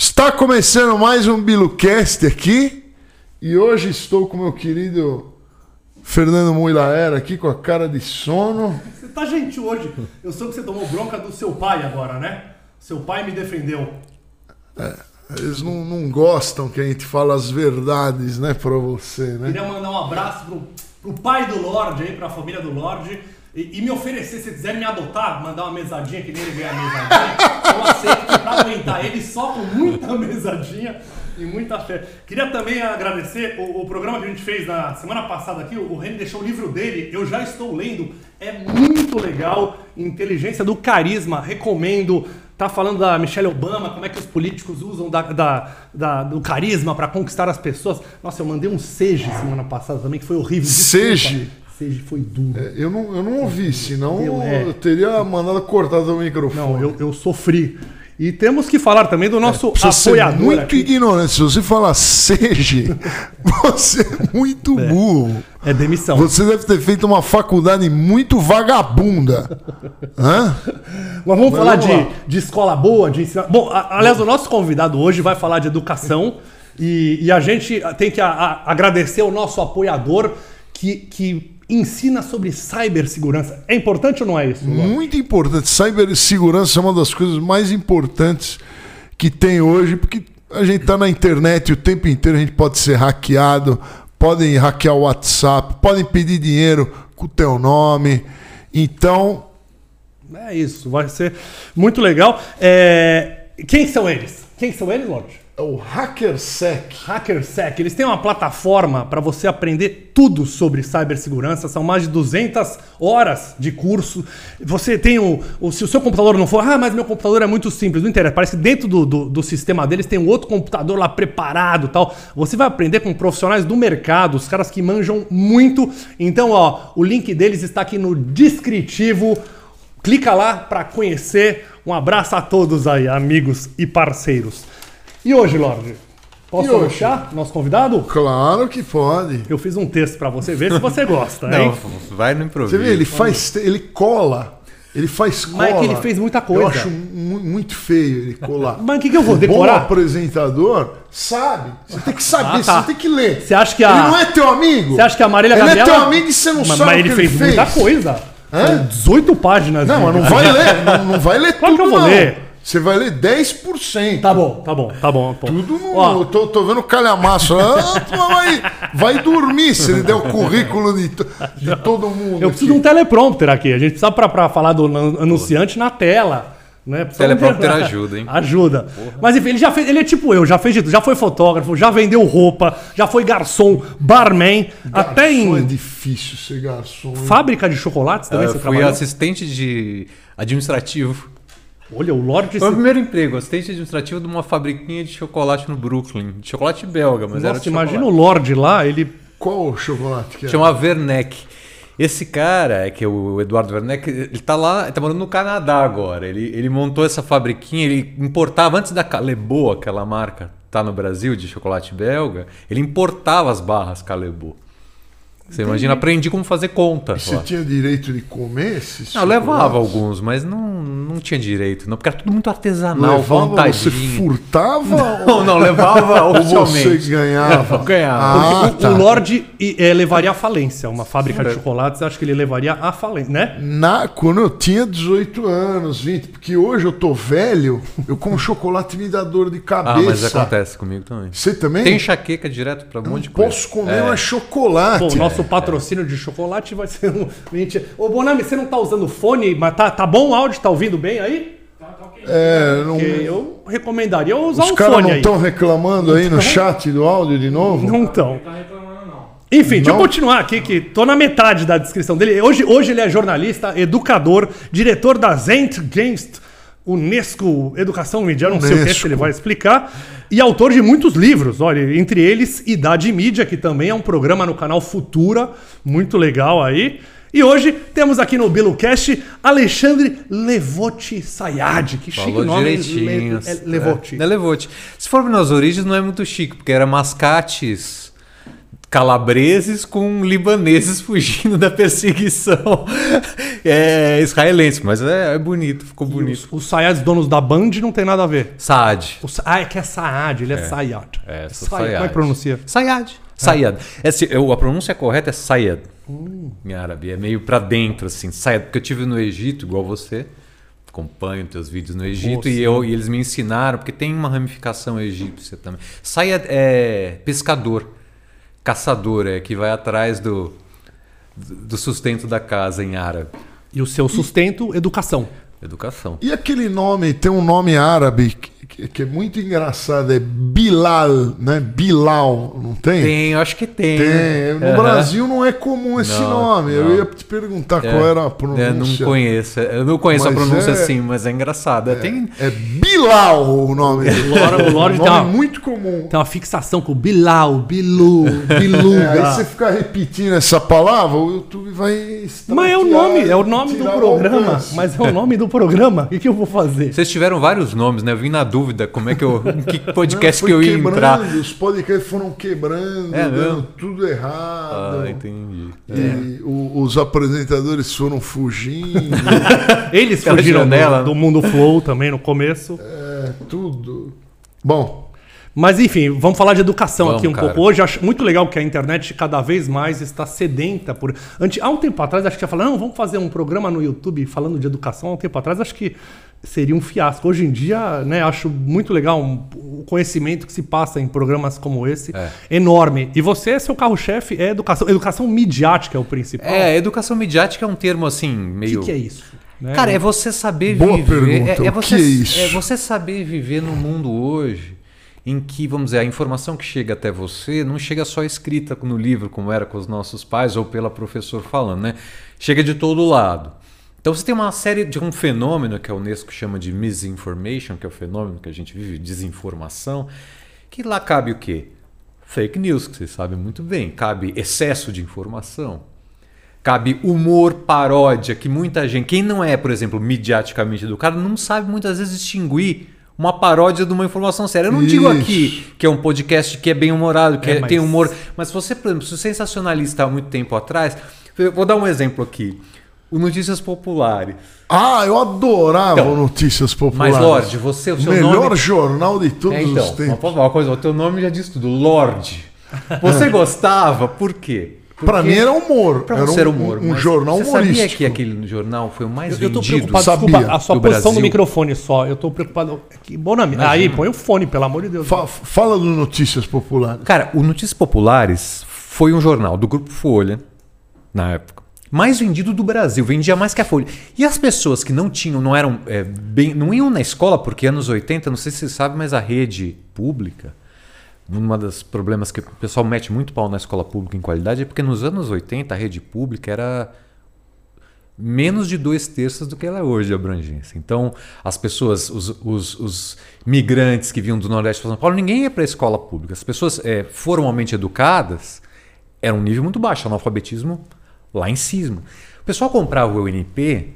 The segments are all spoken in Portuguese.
Está começando mais um BiluCast aqui e hoje estou com meu querido Fernando Muilaera aqui com a cara de sono. Você tá gentil hoje. Eu soube que você tomou bronca do seu pai agora, né? Seu pai me defendeu. Eles não, não gostam que a gente fala as verdades, né, pra você, né? Queria mandar um abraço pro, pro pai do Lorde aí, pra família do Lorde. E, e me oferecer, se quiserem me adotar, mandar uma mesadinha, que nem ele ganha mesadinha, eu aceito que pra aguentar ele só com muita mesadinha e muita fé. Queria também agradecer o, o programa que a gente fez na semana passada aqui, o Reni deixou o livro dele, eu já estou lendo, é muito legal, Inteligência do Carisma, recomendo. Tá falando da Michelle Obama, como é que os políticos usam da, da- da- do carisma para conquistar as pessoas. Nossa, eu mandei um Sege semana passada também, que foi horrível. Sege? Sege foi duro. Eu não, eu não ouvi, senão Eu, é. eu teria mandado cortar do microfone. Não, eu, eu sofri. E temos que falar também do nosso ser apoiador. muito aqui. ignorante. Se você falar seja, você é muito burro. É demissão. Você deve ter feito uma faculdade muito vagabunda. Hã? Mas vamos Mas falar vamos de, de escola boa, de ensinar. Bom, a- aliás, o nosso convidado hoje vai falar de educação e, e a gente tem que a- a- agradecer o nosso apoiador que, que ensina sobre cibersegurança. É importante ou não é isso? Lula? Muito importante. Cibersegurança é uma das coisas mais importantes que tem hoje, porque a gente está na internet o tempo inteiro, a gente pode ser hackeado, podem hackear o WhatsApp, podem pedir dinheiro com o teu nome. Então, É isso, vai ser muito legal. É, Quem são eles? Quem são eles, Lorde? É o HackerSec. HackerSec, eles têm uma plataforma para você aprender tudo sobre cibersegurança. São mais de 200 horas de curso. Você tem o, o- Se o seu computador não for, ah, mas meu computador é muito simples, não interessa. Parece que dentro do, do, do sistema deles tem um outro computador lá preparado tal. Você vai aprender com profissionais do mercado, os caras que manjam muito. Então, ó, o link deles está aqui no descritivo. Clica lá para conhecer. Um abraço a todos aí, amigos e parceiros. E hoje, Lorde? Posso puxar nosso convidado? Claro que pode. Eu fiz um texto pra você ver se você gosta, Não, hein? vai no improviso. Você vê, ele faz, ele cola. Ele faz cola. Mas é que ele fez muita coisa. Eu acho mu- muito feio ele colar. Mas o que, que eu vou O bom decorar? apresentador sabe. Você tem que saber, Ah, tá. você tem que ler. Você acha que a- Ele não é teu amigo? Você acha que a Marília Ele Gabriela... é teu amigo e você não mas, sabe mas o ele que fez, ele muita fez. coisa. Hã? São 18 páginas. Não, mas não vai ler. Não, não vai ler Claro tudo, que eu vou não. ler. Você vai ler 10%. Tá bom, tá bom, tá bom. pô. Tudo no. Ó, eu tô, tô vendo calhamaço. Ah, vai, vai dormir se ele der o currículo de, de todo mundo. eu preciso de um teleprompter aqui. A gente precisa pra, pra falar do an- anunciante na tela. Né? Teleprompter ajuda, hein? Ajuda. Mas enfim, ele já fez. Ele é tipo eu, já fez de tudo. Já foi fotógrafo, já vendeu roupa, já foi garçom, barman, até Garçom é em difícil ser garçom. fábrica de chocolates também Eu você fui trabalhou. assistente de administrativo. Olha, o Lorde. Foi o primeiro emprego, assistente administrativo de uma fabriquinha de chocolate no Brooklyn. De chocolate belga, mas era Nossa, de imagina o chocolate. Lorde lá, ele. Qual o chocolate que é? Chama Werneck. Esse cara, é que é o Eduardo Werneck, ele tá lá, ele tá morando no Canadá agora. Ele, ele montou essa fabriquinha, ele importava, antes da Calebo, aquela marca tá no Brasil de chocolate belga, ele importava as barras Calebo. Você imagina, aprendi como fazer conta. Você lá. tinha direito de comer esses Não, eu levava alguns, mas não, não tinha direito, não, porque era tudo muito artesanal, Levava, vontadinho. você furtava Não, não, levava ou você oficialmente. ganhava? Ganhava. Ah, o, tá. o Lorde e- eh, levaria à falência. Uma fábrica de chocolates, acho que ele levaria à falência, né? Na, quando eu tinha 18 anos, 20, porque hoje eu tô velho, eu como chocolate me dá dor de Ah, cabeça. mas acontece comigo também. Você também? Tem enxaqueca direto pra um monte de coisa. Posso comer mais chocolate. Pô, o nosso patrocínio de chocolate vai ser um. Mentira. Ô, Bonami, você não tá usando fone, mas tá, tá bom o áudio? Tá ouvindo bem aí? É, não- eu recomendaria usar os um caras fone não aí. estão reclamando aí no chat do áudio de novo? Não estão. Enfim, deixa eu Não? continuar aqui, que tô na metade da descrição dele. Hoje, hoje ele é jornalista, educador, diretor da Zeitgeist Unesco Educação Mídia, não sei o que é, Unesco. que ele vai explicar, e autor de muitos livros, olha, entre eles Idade Mídia, que também é um programa no canal Futura, muito legal aí. E hoje temos aqui no BiluCast Alexandre Levotti Sayad, que chique Falou o nome. direitinho. Le, é Levotti. É, é Levotti. Se for nas origens, não é muito chique, porque era mascates calabreses com libaneses fugindo da perseguição é, israelense. Mas é, é bonito, ficou bonito. Os, os Sayad donos da Band não tem nada a ver. Saad. O ah, é que é Saad, ele é, Sayad. É, sou Sayad. Como é Sayad. que pronuncia? Sayad. Sayad. Esse, eu, a pronúncia correta é Sayad. Hum. Em árabe. É meio pra dentro, assim. Sayad. Porque eu tive no Egito, igual você. Acompanho teus vídeos no Egito e, eu, e eles me ensinaram, porque tem uma ramificação egípcia também. Sayad é pescador, caçador, é que vai atrás do, do sustento da casa em árabe. E o seu sustento, educação. Educação. E aquele nome, tem um nome árabe que, que- é muito engraçado, é Bilal, né? Bilal, não tem? Tem, eu acho que tem. Tem. No Aham. Brasil não é comum esse Não, nome. Eu não. ia te perguntar É, qual era a é, pronúncia. não conheço. Eu não conheço a Mas pronúncia é- assim, mas é engraçada. Tem, É Bilal o nome. O Lorde- o Lorde tem nome uma- muito comum. Tem uma fixação com Bilal, Bilu, Biluga. É, aí você ficar repetindo essa palavra, o YouTube vai. Mas é o nome, é o nome do programa. Mas é o nome do programa. O que, eu vou fazer? Vocês tiveram vários nomes, né? Eu vim na dúvida como é que eu. em que Não, podcast foi que eu ia entrar. Os podcasts foram quebrando, É dando tudo errado. Ah, entendi. E o- os apresentadores foram fugindo, Eles fugiram janela, do, do mundo flow também no começo. É, tudo. Bom, Mas enfim, vamos falar de educação Vamos, aqui um cara. pouco. Hoje eu acho muito legal que a internet cada vez mais está sedenta por. Antes, há um tempo atrás, acho que ia falar, não, vamos fazer um programa no YouTube falando de educação. Há um tempo atrás, acho que seria um fiasco. Hoje em dia, né, acho muito legal um- o conhecimento que se passa em programas como esse. É. Enorme. E você, seu carro-chefe, é educação. Educação midiática é o principal. É, educação midiática é um termo assim, O meio. que, que é isso? Né? Cara, é você saber Boa viver. pergunta. É, é O você, que é isso? é você saber viver no mundo hoje em que, vamos dizer, a informação que chega até você não chega só escrita no livro, como era com os nossos pais, ou pela professor falando, né? Chega de todo lado. Então você tem uma série de um fenômeno que a Unesco chama de misinformation, que é o fenômeno que a gente vive, desinformação, que lá cabe o quê? Fake news, que vocês sabem muito bem. Cabe excesso de informação. Cabe humor, paródia, que muita gente, quem não é, por exemplo, mediaticamente educado, não sabe muitas vezes distinguir uma paródia de uma informação séria. Eu não digo Isso. aqui que é um podcast que é bem humorado, que É, é- mas- tem humor, mas se você, por exemplo, se o sensacionalista há muito tempo atrás, vou dar um exemplo aqui. O Notícias Populares. ah, eu adorava Então, Notícias Populares. Mas, Lorde, você, o seu Melhor nome... jornal de todos É, os então, tempos. uma, uma coisa, o teu nome já diz tudo, Lorde. Você gostava, por quê? Pra Porque- mim era humor. Pra era você um, era humor. um mas jornal você humorístico. sabia que aquele jornal foi o mais Eu, eu tô vendido? preocupado, Sabia. desculpa, a sua Do posição Brasil. no microfone só. Eu tô preocupado. Que bom minha. Aí, põe o fone, pelo amor de Deus. Fa- fala do Notícias Populares. Cara, o Notícias Populares foi um jornal do Grupo Folha, na época, mais vendido do Brasil, vendia mais que a Folha. E as pessoas que não tinham, não eram é, bem, não iam na escola, porque anos 80, não sei se você sabe, mas a rede pública, um dos problemas que o pessoal mete muito pau na escola pública em qualidade é porque nos anos 80 a rede pública era menos de dois terços do que ela é hoje de abrangência. Então, as pessoas, os, os- os migrantes que vinham do Nordeste de São Paulo, ninguém ia para a escola pública. As pessoas eh, formalmente educadas era um nível muito baixo, analfabetismo lá em cima. O pessoal comprava o UNP,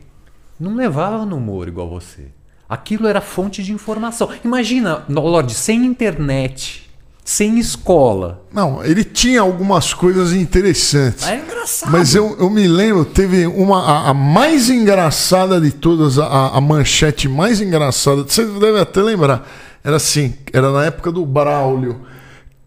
não levava no humor igual você. Aquilo era fonte de informação. Imagina, Lorde, sem internet, sem escola. Não, ele tinha algumas coisas interessantes. Era engraçado. Mas eu, eu me lembro, teve uma a, a mais engraçada de todas, a, a manchete mais engraçada, você deve até lembrar. Era assim, era na época do Braulio.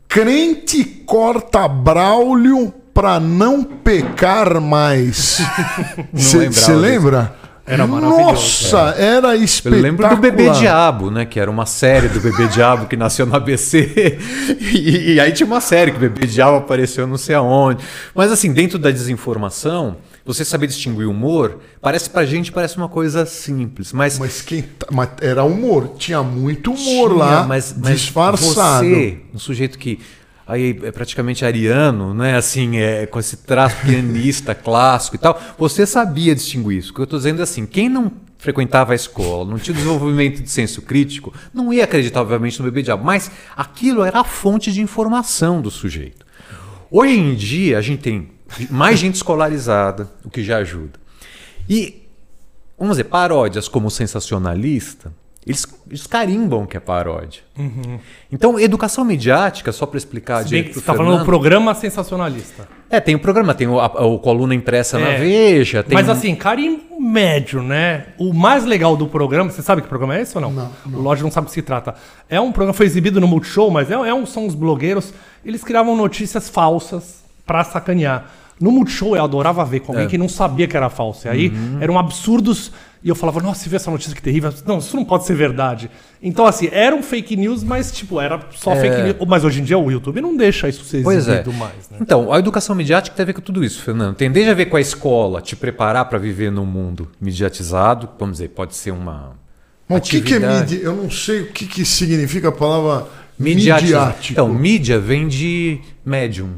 Crente corta Braulio pra não pecar mais. Você lembra? Era maravilhoso. Nossa, era Eu espetacular. lembro do Bebê Diabo, né? Que era uma série do Bebê Diabo que nasceu no ABC. E, e aí tinha uma série que o Bebê Diabo apareceu não sei aonde. Mas assim, dentro da desinformação, você saber distinguir humor, parece pra gente parece uma coisa simples. Mas, Mas, quem, tá- mas era humor, tinha muito humor tinha, lá, mas, mas disfarçado. Você, um sujeito que aí é praticamente ariano, né? Assim, é, com esse traço pianista clássico e tal, você sabia distinguir isso. O que eu estou dizendo é assim, quem não frequentava a escola, não tinha desenvolvimento de senso crítico, não ia acreditar, obviamente, no bebê diabo, mas aquilo era a fonte de informação do sujeito. Hoje em dia, a gente tem mais gente escolarizada, o que já ajuda. E, vamos dizer, paródias como sensacionalista, eles, eles carimbam que é paródia. Então, educação midiática, só para explicar Se direito você tá falando do programa sensacionalista. É, tem o programa, tem o, a, o coluna impressa na É. Veja, tem Mas um- assim, carimbo médio, né? O mais legal do programa, você sabe que programa é esse ou não? Não, O Lodge não sabe do que se trata. É um programa, foi exibido no Multishow, mas é, é um, são os blogueiros. Eles criavam notícias falsas pra sacanear. No Multishow eu adorava ver com alguém É. que não sabia que era falso. E aí Uhum. eram absurdos. E eu falava, nossa, você viu essa notícia que terrível? Não, isso não pode ser verdade. Então, assim, era um fake news, mas, tipo, era só É. fake news. Mas hoje em dia o YouTube não deixa isso ser Pois é. exibido mais, né? Então, a educação midiática tem a ver com tudo isso, Fernando. Tem desde a ver com a escola, te preparar para viver num mundo mediatizado, vamos dizer, pode ser uma Mas o que, que é atividade. mídia? Eu não sei o que, que significa a palavra midiático. Então, mídia vem de médium.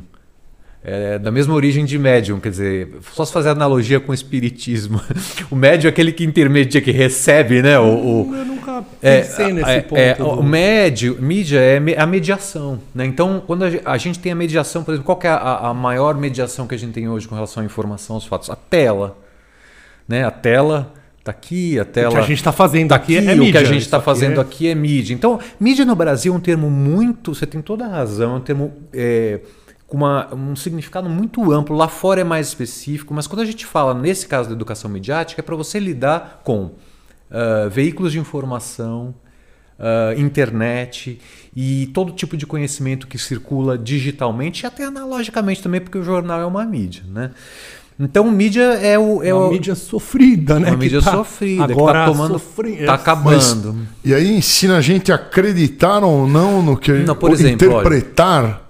É da mesma origem de médium, quer dizer, só se fazer analogia com o espiritismo. O médium é aquele que intermedia, que recebe, né? O, o- Eu nunca é, pensei nesse é, ponto. é, do- o médio, mídia é a mediação, né? Então, quando a ge- a gente tem a mediação, por exemplo, qual é a, a maior mediação que a gente tem hoje com relação à informação, aos fatos? A tela, né? A tela tá aqui, a O tela que a gente tá fazendo tá aqui, aqui, é o mídia. que a gente está aqui fazendo é- aqui é mídia. Então, mídia no Brasil é um termo muito. Você tem toda a razão, é um termo é, com uma- um significado muito amplo. Lá fora é mais específico, mas quando a gente fala, nesse caso da educação midiática, é para você lidar com ah, veículos de informação, ah, internet e todo tipo de conhecimento que circula digitalmente e até analogicamente também, porque o jornal é uma mídia. Né? Então, mídia é o. É uma o mídia sofrida, né? uma que mídia tá sofrida, agora que tá tomando. sofri- tá é, acabando. E aí ensina a gente a acreditar ou não no que Não, por ou exemplo, interpretar. Olha,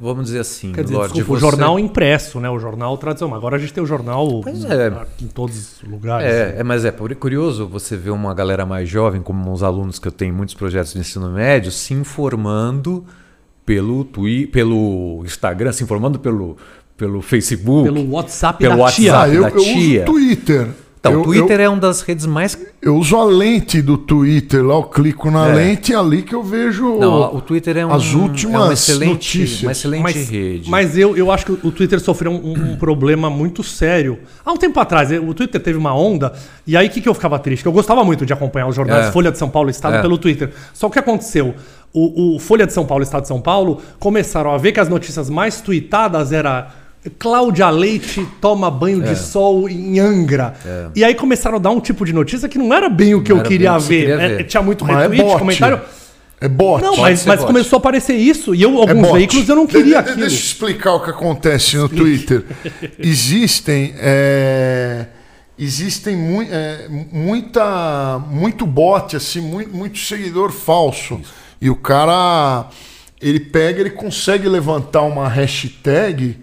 vamos dizer assim, Quer dizer, Lorde, desculpa, você- o jornal impresso, né? O jornal tradicional. Agora a gente tem o jornal Pois é. em todos os lugares. É, é, mas é curioso você ver uma galera mais jovem, como uns alunos que eu tenho em muitos projetos de ensino médio, se informando pelo Twitter, pelo Instagram, se informando pelo, pelo Facebook. Pelo WhatsApp Pelo da WhatsApp. tia. Ah, eu, da eu uso tia. o Twitter. Então, eu, o Twitter eu, é uma das redes mais. eu uso a lente do Twitter lá, eu clico na É. lente e é ali que eu vejo Não, o Twitter é, um, as últimas é uma excelente, notícias. uma excelente Mas, rede. mas eu, eu acho que o Twitter sofreu um, um problema muito sério. Há um tempo atrás, o Twitter teve uma onda, e aí o que, que eu ficava triste? Eu gostava muito de acompanhar os jornais É. Folha de São Paulo e Estado É. pelo Twitter. Só que o que aconteceu? O, o Folha de São Paulo e Estado de São Paulo começaram a ver que as notícias mais tweetadas era Cláudia Leite toma banho É. de sol em Angra. E aí começaram a dar um tipo de notícia que não era bem o que Não eu queria ver. queria É, ver. tinha muito Mas é retweet, comentário. É bot. Não, mas, mas começou a aparecer isso e eu, É alguns veículos, eu não queria de- aquilo. Deixa eu explicar o que acontece no Twitter. Existem. é, existem mui- é, muita, muito bot, assim, muito, muito seguidor falso. E o cara. Ele pega, ele consegue levantar uma hashtag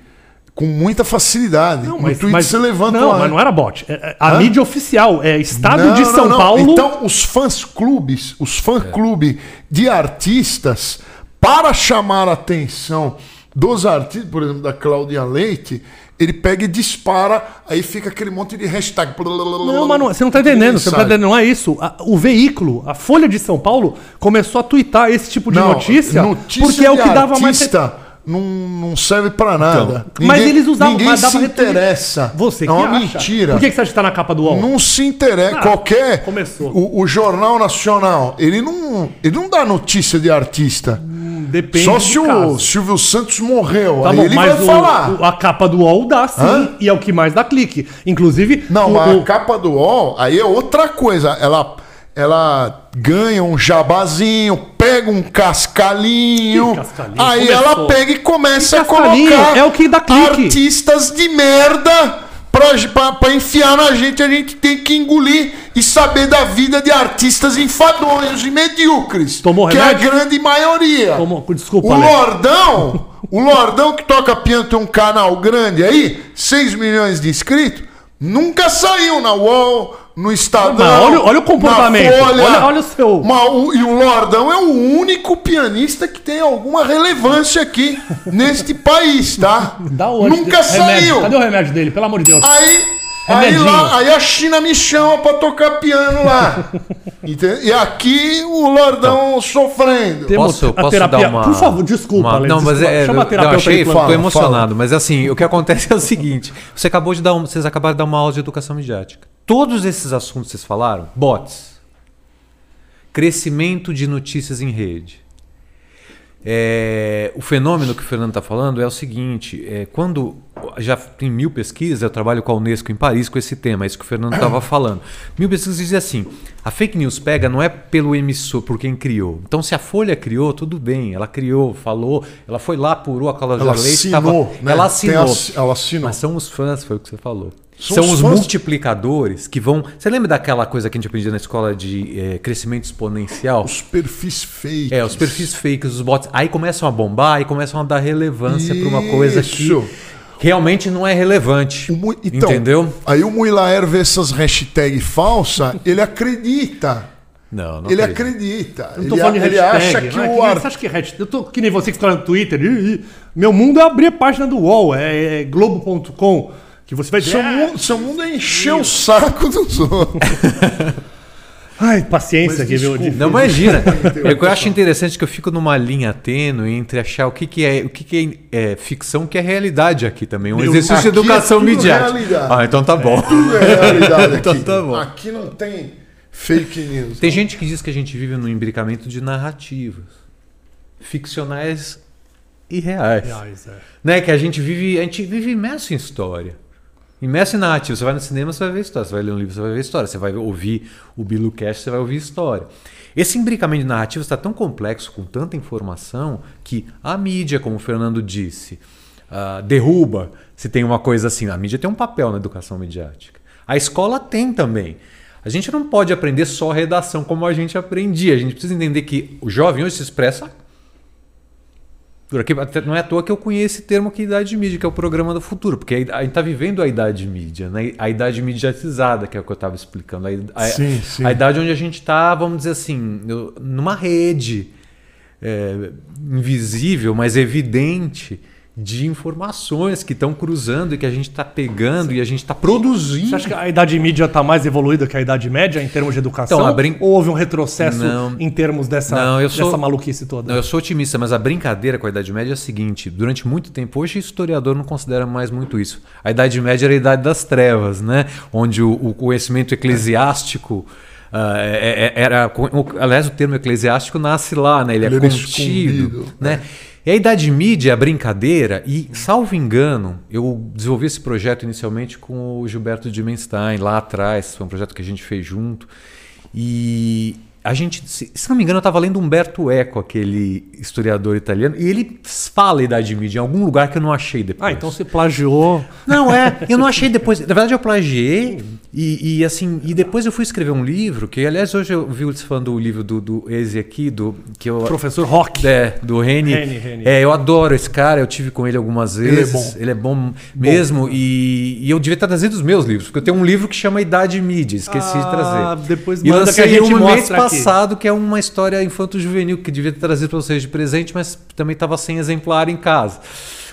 com muita facilidade. Não, no mas, Twitter mas- você levanta não, uma- mas não era bot. É- é A Hã? mídia oficial é Estado Não, de não, São não. Paulo. Então, os fãs clubes, os fã clube de artistas, para chamar a atenção dos artistas, por exemplo, da Cláudia Leite, ele pega e dispara, aí fica aquele monte de hashtag. Não, mas não- você não tá entendendo. Você não tá entendendo, não é isso. A- o veículo, a Folha de São Paulo, começou a twittar esse tipo de Não, notícia, notícia porque é o que dava mais. Não, não serve pra nada. Então, mas eles usavam- Ninguém mas se interessa. Você é que uma acha. mentira. Por que, que você acha que tá na capa do UOL? Não se interessa. Ah, Qualquer. começou. O, o Jornal Nacional, ele não, ele não dá notícia de artista. Depende Só se o. Silvio Santos morreu. Tá aí bom, ele mas vai o- falar. o- a capa do UOL dá sim, Hã? e é o que mais dá clique. Inclusive, Não, o- a capa do UOL, aí é outra coisa. Ela, ela ganha um jabazinho, pega um cascalinho. Cascalinho? Aí Começou. ela pega e começa a colocar É o que dá clique. artistas de merda pra, pra, enfiar na gente. A gente tem que engolir e saber da vida de artistas enfadonhos e medíocres. Tomou que é a remédio? grande maioria. Tomou- desculpa, o. Lordão, o Lordão que toca piano tem um canal grande aí, 6 milhões de inscritos, nunca saiu na UOL, no Estadão. Mas olha- olha o comportamento. Folha. Olha- olha o seu- Mas o- e o Lordão é o único pianista que tem alguma relevância aqui neste país, tá? Dá o Nunca remédio. saiu. Cadê o remédio dele? Pelo amor de Deus. Aí, aí, Remedinho. lá, aí a China me chama pra tocar piano lá. E aqui o Lordão sofrendo. Tem- Temos Posso, a posso terapia- dar uma. Por favor, desculpa, uma- Ale, Não, mas desculpa. é. Chama a eu- terapeuta eu achei, aí, tô fala, emocionado. Mas assim, o que acontece é o seguinte: você acabou de dar um, vocês acabaram de dar uma aula de educação midiática. Todos esses assuntos que vocês falaram, bots. crescimento de notícias em rede. É, o fenômeno que o Fernando está falando é o seguinte: é, quando já tem mil pesquisas, eu trabalho com a Unesco em Paris com esse tema, é isso que o Fernando estava falando. Mil pesquisas dizem assim: a fake news pega não é pelo emissor, por quem criou. Então, se a Folha criou, tudo bem, ela criou, falou, ela foi lá, apurou aquela Ela leite, assinou, tava- né? ela assinou. ass- ela assinou. Mas são os fãs, foi o que você falou. São São, os fãs- multiplicadores que vão. Você lembra daquela coisa que a gente aprendia na escola de eh, crescimento exponencial? Os perfis fake. É, os perfis fakes, os bots. Aí começam a bombar, aí começam a dar relevância para uma coisa que Isso. realmente não é relevante. Mu- então, entendeu? Aí o Muilaer vê essas hashtags falsas, ele acredita. Não, não ele acredito. acredita. Eu não tô ele, falando de ele hashtag. acha que não é o ar... Você acha que hashtag? Eu tô que nem você que está no Twitter. Meu mundo é abrir a página do UOL, é, é globo.com. Que você vai dizer. Seu "Ah, mundo, seu mundo é encher o saco dos outros. Ai, paciência aqui, viu? Não imagina. É que eu acho interessante que eu fico numa linha tênue entre achar o que, que é o que, que é, é ficção, o que é realidade aqui também. Um Meu, exercício de é educação tudo midiática. realidade. Ah, então tá bom. Tudo é realidade aqui. Então tá bom. Aqui não tem fake news. Tem gente que diz que a gente vive num imbricamento de narrativas ficcionais e reais. Reais, é. Né? Que a gente vive, a gente vive imerso em história. Imerso narrativa. Você vai no cinema, você vai ver história. Você vai ler um livro, você vai ver história. Você vai ouvir o Bilu Cast, você vai ouvir história. Esse imbricamento de narrativas está tão complexo, com tanta informação, que a mídia, como o Fernando disse, ah, derruba se tem uma coisa assim. A mídia tem um papel na educação midiática. A escola tem também. A gente não pode aprender só redação como a gente aprendia. A gente precisa entender que o jovem hoje se expressa por aqui, até não é à toa que eu conheço esse termo que é idade mídia, que é o programa do futuro, porque a gente está vivendo a idade mídia, né? a idade mediatizada, que é o que eu estava explicando. A, a- Sim, sim. a idade onde a gente está, vamos dizer assim, numa rede é, invisível, mas evidente, de informações que estão cruzando e que a gente está pegando e a gente está produzindo. Você acha que a idade mídia está mais evoluída que a idade média em termos de educação? Então, brin- Ou houve um retrocesso Não. em termos dessa, Não, eu dessa sou- maluquice toda? Não, eu sou otimista, mas a brincadeira com a Idade Média é a seguinte: durante muito tempo, hoje historiador não considera mais muito isso. A Idade Média era a Idade das Trevas, né? Onde o, o conhecimento eclesiástico. é- é- era, aliás, o termo eclesiástico nasce lá, né? Ele é Ele contido, né? E a Idade Mídia a brincadeira, e, salvo engano, eu desenvolvi esse projeto inicialmente com o Gilberto Dimenstein, lá atrás, foi um projeto que a gente fez junto. E a gente, se, se não me engano, eu estava lendo Umberto Eco, aquele historiador italiano, e ele fala Idade Mídia em algum lugar que eu não achei depois. Ah, então você plagiou. Não, é. Eu não achei depois. Na verdade, eu plagiei. E, e, assim, e depois eu fui escrever um livro, que aliás hoje eu vi eles falando do livro do, do Eze aqui, do. Que eu, Professor Rock. é, do Reni. Reni, Reni. É, eu adoro esse cara, eu tive com ele algumas Ele é vezes. bom. Ele é bom mesmo. E, e eu devia ter trazido os meus livros, porque eu tenho um livro que chama Idade Mídia, esqueci de Ah, trazer. depois E manda que a gente um mês mostra aqui. Passado, que é uma história infanto-juvenil, que devia ter trazido para vocês de presente, mas também estava sem exemplar em casa.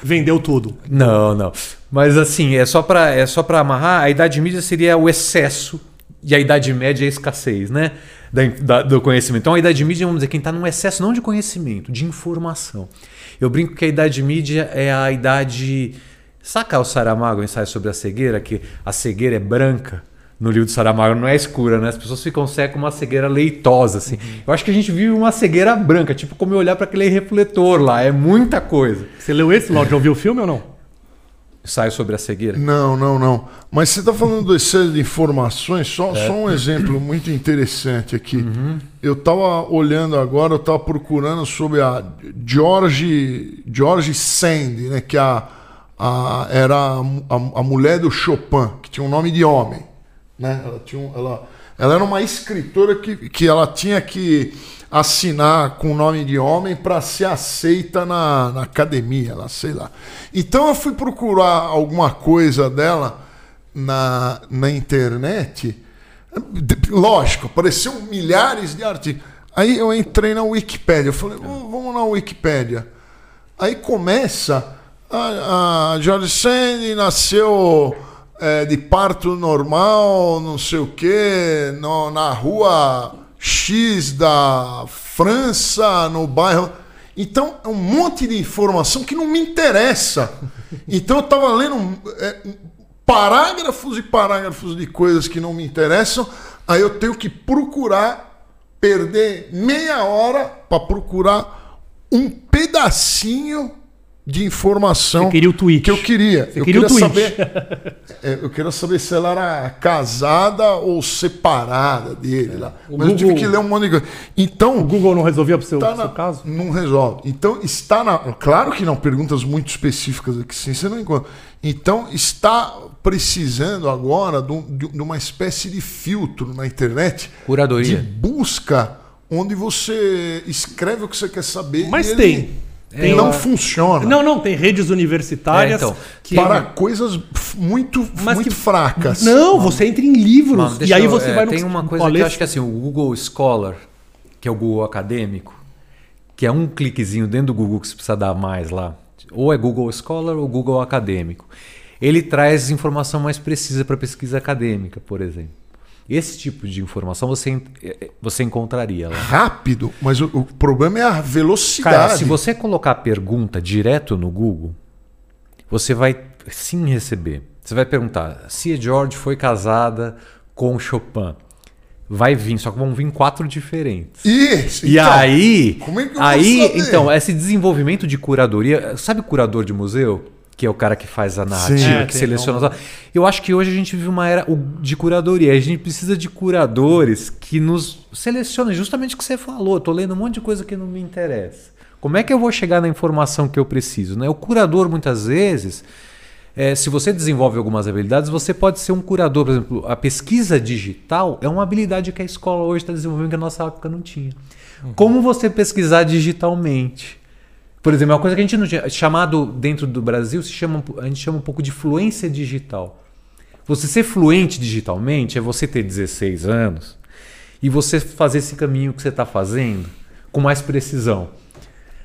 Vendeu tudo. Não, não. Mas assim, é só para é só para amarrar, a idade média seria o excesso e a idade média é a escassez, né? Da, da- do conhecimento. Então a idade média, vamos dizer, quem está num excesso não de conhecimento, de informação. Eu brinco que a idade média é a idade. Saca o Saramago, o ensaio sobre a cegueira, que a cegueira é branca. No livro do Saramago não é escura, né? As pessoas ficam cegas com uma cegueira leitosa, assim. Eu acho que a gente vive uma cegueira branca, tipo como eu olhar para aquele refletor lá, é muita coisa. Você leu esse, Lorde? Já ouviu o filme ou não? Ensaio sobre a cegueira. Não, não, não. Mas você está falando do excesso de informações, só, É. só um exemplo muito interessante aqui. Uhum. Eu estava olhando agora, eu estava procurando sobre a George, George Sand, né, que a, a, era a, a- a mulher do Chopin, que tinha um nome de homem. Né? Ela, tinha um- ela, ela era uma escritora que, que ela tinha que assinar com o nome de homem para ser aceita na, na academia, lá, sei lá. Então eu fui procurar alguma coisa dela na, na internet. Lógico, apareceu milhares de artigos. Aí eu entrei na Wikipédia, eu falei, "Vamos- vamos na Wikipédia. Aí começa a, a George Sand nasceu é, de parto normal, não sei o quê, no- na rua X da França, no bairro. Então, é um monte de informação que não me interessa. Então, eu estava lendo é, parágrafos e parágrafos de coisas que não me interessam, aí eu tenho que procurar perder meia hora para procurar um pedacinho de informação Você queria o tweet. que eu queria. Você eu queria o tweet. saber, é, eu queria saber se ela era casada ou separada dele lá. O Mas eu tive Google- que ler um monte de coisa. Então, O Google não resolvia pro seu, Tá seu na- caso? Não resolve. Então está na. Claro que não, perguntas muito específicas aqui sim, você não encontra. Então está precisando agora de, de- de uma espécie de filtro na internet Curadoria. de busca onde você escreve o que você quer saber. Mas e ele tem. Não uma- funciona. Não, não, tem redes universitárias É, então, que. para coisas muito, Mas muito que- fracas. Não, você entra em livros Mano, e aí eu- você é, vai no. Tem uma coisa Olha, que eu acho que assim, o Google Scholar, que é o Google acadêmico, que é um cliquezinho dentro do Google que você precisa dar mais lá. Ou é Google Scholar ou Google acadêmico. Ele traz informação mais precisa para pesquisa acadêmica, por exemplo. Esse tipo de informação você, en- eh, você encontraria lá. Rápido, mas o, o problema é a velocidade. Cara, se você colocar a pergunta direto no Google, você vai sim receber. Você vai perguntar se George foi casada com Chopin. Vai vir, só que vão vir quatro diferentes. Isso, E então, aí, como é que eu vou aí, então, esse desenvolvimento de curadoria, sabe curador de museu? Que é o cara que faz a narrativa, Sim. É, que seleciona. as- Eu acho que hoje a gente vive uma era de curadoria. A gente precisa de curadores que nos selecionem justamente o que você falou. Eu tô lendo um monte de coisa que não me interessa. Como é que eu vou chegar na informação que eu preciso? Né? O curador, muitas vezes, é, se você desenvolve algumas habilidades, você pode ser um curador. Por exemplo, a pesquisa digital é uma habilidade que a escola hoje está desenvolvendo que a nossa época não tinha. Como você pesquisar digitalmente? Por exemplo, é uma coisa que a gente não tinha. Chamado dentro do Brasil, se chama, a gente chama um pouco de fluência digital. Você ser fluente digitalmente é você ter 16 anos e você fazer esse caminho que você está fazendo com mais precisão.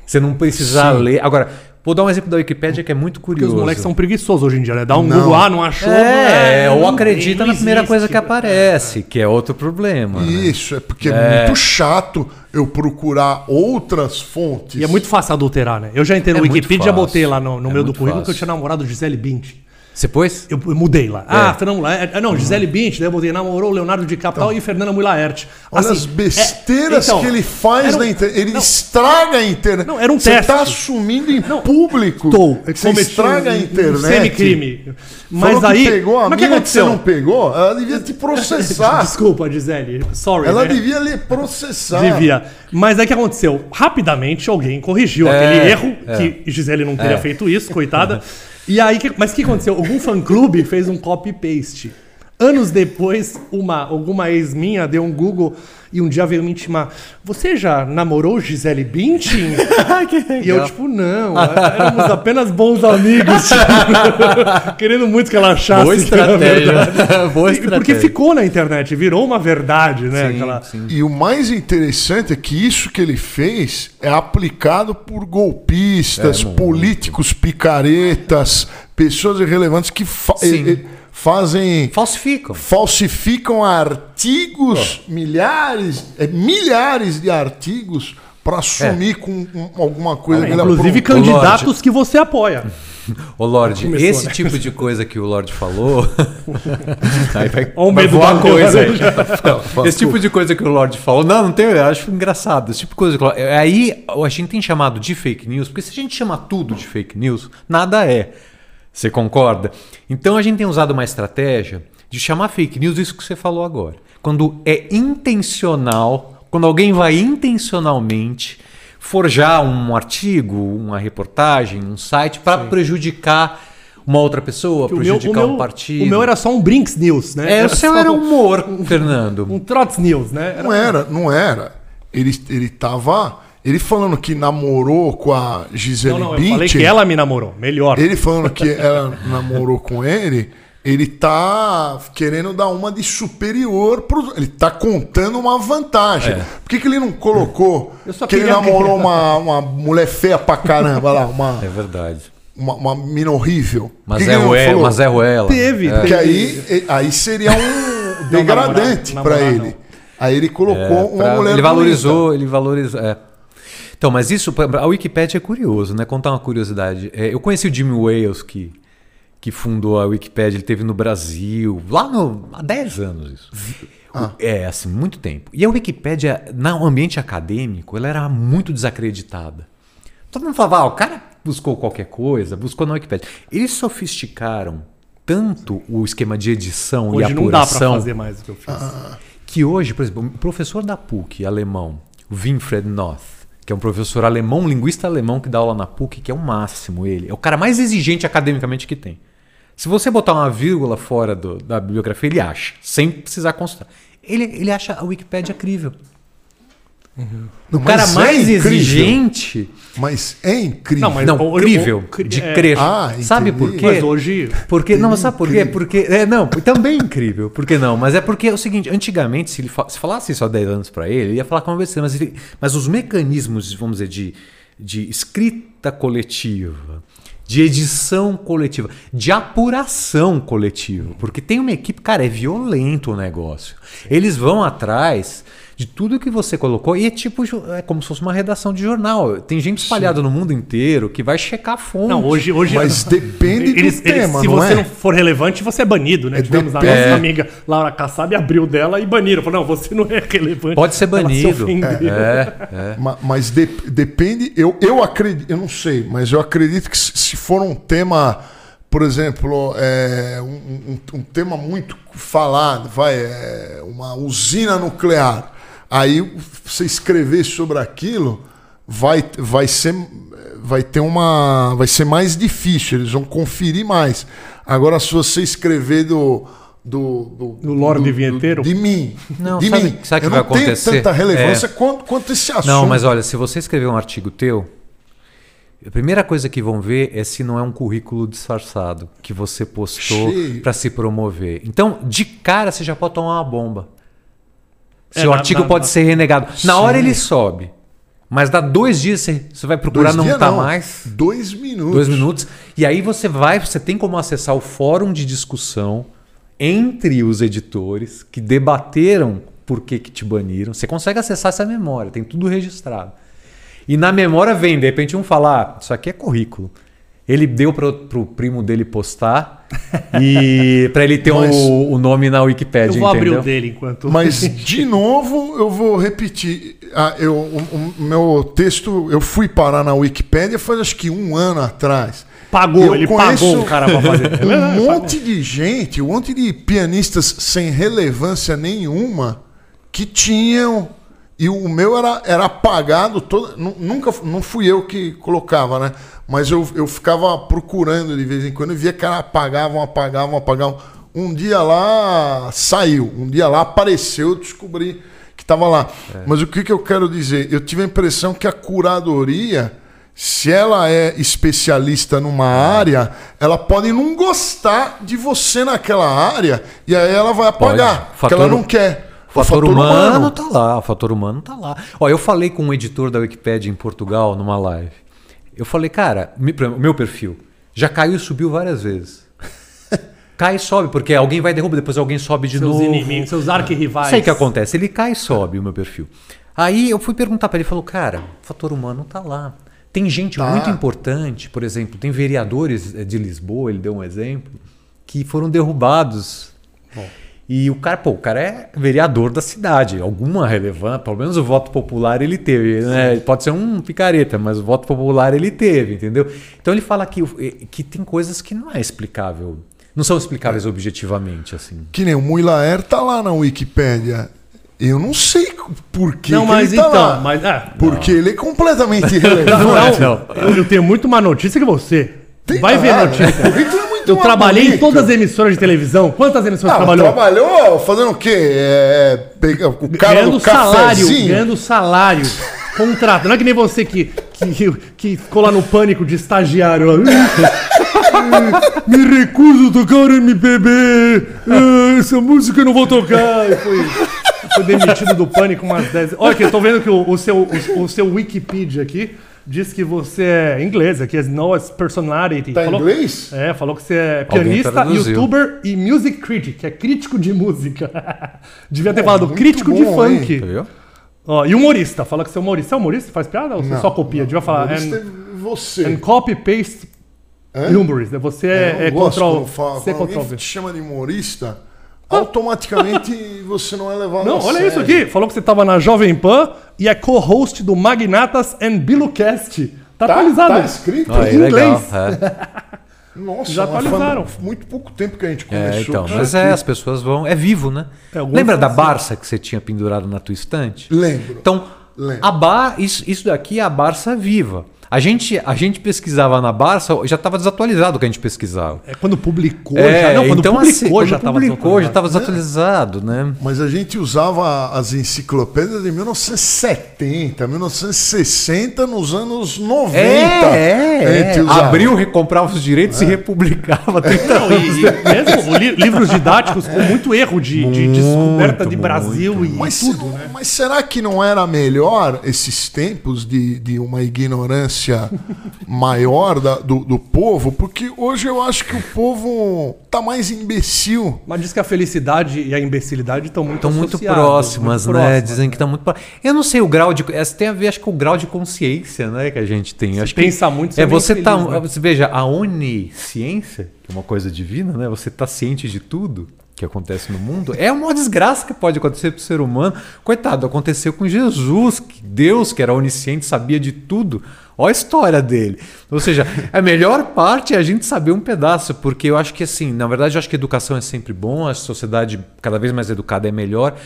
Você não precisar Sim. ler. Agora, vou dar um exemplo da Wikipédia que é muito Porque curioso. os moleques são preguiçosos hoje em dia, né? Dá um Não. Google, ah, não achou. É, não, ou acredita na primeira coisa existe. que aparece, que é outro problema. né? Isso, é porque é. muito chato eu procurar outras fontes. E é muito fácil adulterar, né? Eu já entrei no É muito Wikipedia, fácil. botei lá no, no É meu do currículo que eu fácil. tinha namorado Gisele Bint. Você pôs? Eu, eu mudei lá. Ah, É. Fernando Laerte. ah, Não, Gisele Bint, daí eu botei namorou Leonardo DiCaprio e Fernanda Mui Laerte. Olha Assim, as besteiras é- então, que ele faz um- na internet. Ele não, estraga a internet. Não, era um Você teste. tá assumindo em Não, público Tô. que você cometi estraga um- a um internet. Semi-crime. Mas Falou aí. que pegou a mas o que mina que você aconteceu? não pegou, ela devia te processar. Desculpa, Gisele. Sorry. ela né? devia lhe processar. Devia. Mas aí o que aconteceu? Rapidamente alguém corrigiu É, aquele erro, é. que Gisele não teria É. feito isso, coitada. E aí, mas o que aconteceu? Algum fã-clube fez um copy-paste. Anos depois, uma, alguma ex minha deu um Google e um dia veio me intimar. Você já namorou Gisele Bündchen? e eu, tipo, não. Éramos apenas bons amigos. tipo, querendo muito que ela achasse. Boa que era verdade. estratégia. Boa E- estratégia. Porque ficou na internet, virou uma verdade, né? Sim, Aquela... sim. E o mais interessante é que isso que ele fez é aplicado por golpistas, É, políticos picaretas, pessoas irrelevantes que Sim. Fazem Falsificam. falsificam artigos, milhares, é, milhares de artigos para assumir com um- alguma coisa. que ele Inclusive candidatos que você apoia. Ô Lorde, Começou, esse né? tipo de coisa que o Lorde falou. aí vai, Olha o medo da coisa aí. Esse tipo de coisa que o Lorde falou, não, não tem, eu acho engraçado. Esse tipo de coisa que o Lorde- aí a gente tem chamado de fake news, porque se a gente chama tudo de fake news, nada é. Você concorda? Então a gente tem usado uma estratégia de chamar fake news isso que você falou agora. Quando é intencional, quando alguém vai intencionalmente forjar um artigo, uma reportagem, um site para prejudicar uma outra pessoa, O meu, o, prejudicar meu, um partido. o meu era só um Brinks News, né? É, o seu era um, humor, Fernando. um Trots News, né? Não era, não era. Ele, ele tava. Ele falando que namorou com a Gisele Não, não, eu Bündchen, falei que ela me namorou. Melhor. Ele falando que ela namorou com ele, ele tá querendo dar uma de superior pro. Ele tá contando uma vantagem. Por que, que ele não colocou Eu só que ele namorou uma, uma mulher feia pra caramba lá, uma, É verdade. uma, uma mina horrível? Mas que que é, falou? mas é Ruela. Teve, É. teve. Porque aí, aí seria um degradante namorar- pra namorar ele. não. Aí ele colocou É, uma pra- mulher ele bonita. valorizou, ele valorizou. é. Então, mas isso, a Wikipédia é curioso, né? Contar uma curiosidade. É, eu conheci o Jimmy Wales, que, que fundou a Wikipédia, ele teve no Brasil, lá no, há 10 anos isso. Ah. É, assim, muito tempo. E a Wikipédia, no ambiente acadêmico, ela era muito desacreditada. Todo mundo falava, ah, o cara buscou qualquer coisa, buscou na Wikipédia. Eles sofisticaram tanto o esquema de edição Hoje e não dá apuração fazer mais o que eu fiz. que hoje, por exemplo, o professor da PUC alemão, o Winfried Noth, que é um professor alemão, um linguista alemão que dá aula na PUC, que é o máximo ele. É o cara mais exigente academicamente que tem. Se você botar uma vírgula fora do- da bibliografia, ele acha, sem precisar consultar. Ele, ele acha a Wikipédia crível. O Mas cara é mais incrível. exigente. Mas é incrível. Não, mas- não, o- crível. o- cri- de é. crer. Ah, Sabe por quê? Mas hoje. Porque, não, sabe por quê? Incrível. Porque, é, não, também incrível. Por que não? Mas é porque é o seguinte, antigamente, se ele fa- se falasse isso há 10 anos pra ele, ele ia falar com uma besteira, mas, ele- mas os mecanismos, vamos dizer, de, de escrita coletiva, de edição coletiva, de apuração coletiva, porque tem uma equipe, cara, é violento o negócio. Eles vão atrás de tudo que você colocou e é tipo, é como se fosse uma redação de jornal. Tem gente espalhada no mundo inteiro que vai checar a fonte. Não, hoje. hoje Mas depende do eles, eles- tema, se não você é? não for relevante, você é banido, né? É, Tivemos a nossa amiga Laura Kassab abriu dela e baniram. Falou, não, você não é relevante. Pode ser se banido. ofendeu. É, é. Ma- Mas de- depende, eu, eu acredito, eu não sei, mas eu acredito que se se for um tema, por exemplo, é, um, um- um tema muito falado, vai, é, uma usina nuclear, aí você escrever sobre aquilo vai, vai ser vai ter uma vai ser mais difícil, eles vão conferir mais. Agora se você escrever do do, do, Do Lorde Vinheteiro? de mim, Não, de sabe- mim. sabe que eu vai não tenho acontecer? tanta relevância É. quanto, quanto esse assunto. Não, mas olha, se você escrever um artigo teu, a primeira coisa que vão ver é se não é um currículo disfarçado que você postou para se promover. Então, de cara, você já pode tomar uma bomba. É, Seu na- artigo na- pode na- ser renegado. Na Sim. hora ele sobe. Mas dá dois dias, você, você vai procurar, Dois não tá não, mais. Dois minutos. Dois minutos. E aí você vai, você tem como acessar o fórum de discussão entre os editores que debateram por que, que te baniram. Você consegue acessar essa memória, tem tudo registrado. E na memória vem, de repente, um falar: ah, isso aqui é currículo. Ele deu pro, pro primo dele postar e para ele ter Mas- o, o nome na Wikipédia, Eu vou abrir entendeu? o dele enquanto. Mas, de novo, eu vou repetir. Ah, eu, o, o meu texto, eu fui parar na Wikipédia faz acho que um ano atrás. Pagou, Eu ele pagou o cara pra fazer. Um monte de gente, um monte de pianistas sem relevância nenhuma que tinham. E o meu era, era apagado, todo, nu- nunca não fui eu que colocava, né? Mas eu, eu ficava procurando de vez em quando e via que apagavam, apagavam, apagavam. Um dia lá saiu, um dia lá apareceu, eu descobri que estava lá. Mas o que, que eu quero dizer? Eu tive a impressão que a curadoria, se ela é especialista numa área, ela pode não gostar de você naquela área e aí ela vai apagar, Pode. porque ela Fator- não quer. O fator, humano, tá lá, o fator humano tá lá. Ó, eu falei com um editor da Wikipédia em Portugal numa live. Eu falei, cara, o meu perfil já caiu e subiu várias vezes. cai e sobe, porque alguém vai derrubar, depois alguém sobe de Seus novo. inimigos, seus arquirrivais. Sei o que acontece, ele cai e sobe o meu perfil. Aí eu fui perguntar para ele, ele falou, cara, o fator humano tá lá. Tem gente Tá. muito importante, por exemplo, tem vereadores eh, de Lisboa, ele deu um exemplo, que foram derrubados. E o cara, pô, o cara é vereador da cidade, alguma relevância, pelo menos o voto popular ele teve, né? Pode ser um picareta, mas o voto popular ele teve, entendeu? Então ele fala que, que tem coisas que não é explicável, não são explicáveis objetivamente, assim. Que nem o Muilaer tá lá na Wikipédia. Eu não sei por que, Não, que mas ele tá então, lá. mas. Ah, Porque ele é completamente irrelevante. não, é, não. Eu, tenho muito mais notícia que você. Tem Vai ver nada. notícia. É muito Eu trabalhei em todas as emissoras de televisão. Quantas emissoras Ah, trabalhou? trabalhou fazendo o quê? É, pega- o cara ganhando do salário, ganhando salário. Contrato. Não é que nem você que, que, que ficou lá no pânico de estagiário. Me recuso a tocar MPB. Ah, Essa música eu não vou tocar. E Foi, foi demitido do pânico umas 10. Olha aqui, eu tô vendo que o, o seu, o, o seu Wikipedia aqui diz que você é inglês, aqui é Noah's Personality. Tá em Falou- inglês? É, falou que você é pianista, youtuber e music critic, que é crítico de música. Devia ter falado crítico de bom, hein? funk. Entendeu? Ó, e humorista, fala que você é humorista. Você é humorista? Faz piada ou você Não, só copia? Devia falar. And, é você. and copy paste Humorist, né? Você é, é quando fala- Você é te chama de humorista, automaticamente você não é levado Não, a olha sério. isso aqui. Falou que você tava na Jovem Pan e é co-host do Magnatas and Bilucast. Tá, Tá, atualizado. tá escrito Aí, em legal. inglês. É. Nossa, Já atualizaram. muito pouco tempo que a gente É, começou. então, com mas é, as pessoas vão. É vivo, né? É, Lembra da assim. Barça que você tinha pendurado na tua estante? Lembro. Então, Lembro. a bar, isso, isso daqui é a Barça viva. A gente, a gente pesquisava na Barça, já estava desatualizado o que a gente pesquisava. É quando publicou É, já. Não, quando então, publicou assim, quando já publicou, já estava desatualizado, né? Mas a gente usava as enciclopédias de 1970, 1960, nos anos 90. É, é, usava. Abriu, recomprava os direitos e republicava 30 Não, anos. e, e mesmo li- livros didáticos com muito erro de, de descoberta de muito, Brasil e Mas, tudo, né? mas será que não era melhor esses tempos de, de uma ignorância maior da- do, do povo? Porque hoje eu acho que o povo tá mais imbecil. Mas diz que a felicidade e a imbecilidade estão muito Estão muito próximas, muito né? próximas. Dizem que estão muito próximas. Eu não sei o grau de. Essa tem a ver, acho que o grau de consciência, né? Que a gente tem. acho que pensa muito, você É é você tá. feliz, né? Você veja, a onisciência, que é uma coisa divina, né? Você tá ciente de tudo que acontece no mundo. É uma desgraça que pode acontecer pro ser humano. Coitado, aconteceu com Jesus, que Deus, que era onisciente, sabia de tudo. Olha a história dele. Ou seja, a melhor parte é a gente saber um pedaço, porque eu acho que assim, na verdade, eu acho que educação é sempre bom, a sociedade cada vez mais educada é melhor,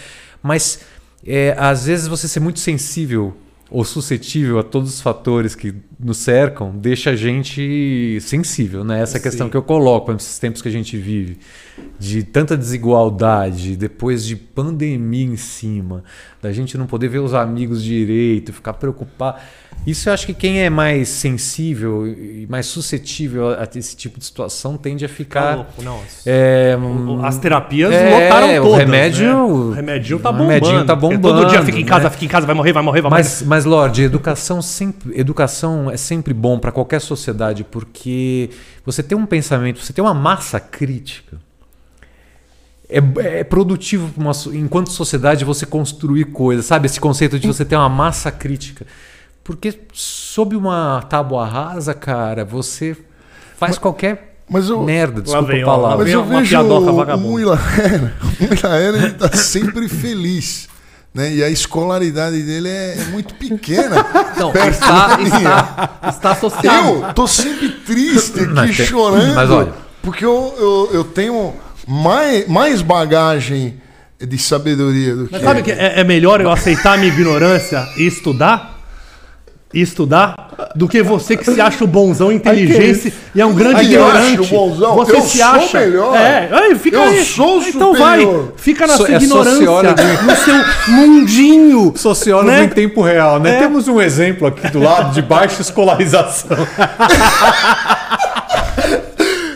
mas é, às vezes você ser muito sensível ou suscetível a todos os fatores que nos cercam deixa a gente sensível, né? Essa é a questão Sim. que eu coloco nesses tempos que a gente vive, de tanta desigualdade, depois de pandemia em cima, da gente não poder ver os amigos direito, ficar preocupado. Isso eu acho que quem é mais sensível e mais suscetível a esse tipo de situação tende a Tá ficar. louco, não. É, As terapias É, lotaram o todas. remédio- né? O remedinho tá o bombando. remedinho tá porque Todo dia bombando, fica em casa, né? fica em casa, vai morrer, vai morrer, vai morrer. Mas, mas Lorde, educação sempre, educação é sempre bom para qualquer sociedade porque você tem um pensamento, você tem uma massa crítica. É, é produtivo uma enquanto sociedade você construir coisas, sabe? Esse conceito de você ter uma massa crítica. Porque sob uma tábua rasa, cara, você faz qualquer Mas eu, merda, desculpa vem, a palavra. mas eu uma vejo o. Muilaera, o Muilaera ele tá sempre feliz. Né? E a escolaridade dele é, é muito pequena. Não, perto está, está, está associado. Eu tô sempre triste aqui, Mas chorando. mas olha. Porque eu, eu, eu tenho mais, mais bagagem de sabedoria do que. Mas sabe que é, é melhor eu aceitar a minha ignorância e estudar? E estudar do que você que se acha o bonzão inteligente e é um grande que ignorante. acho, bonzão. Você Eu se sou acha melhor. É, aí, fica Eu aí. sou Então vai, superior. fica na So- sua é ignorância, sociólogo. no seu mundinho. Sociólogo né? em tempo real, né? É. Temos um exemplo aqui do lado de baixa escolarização.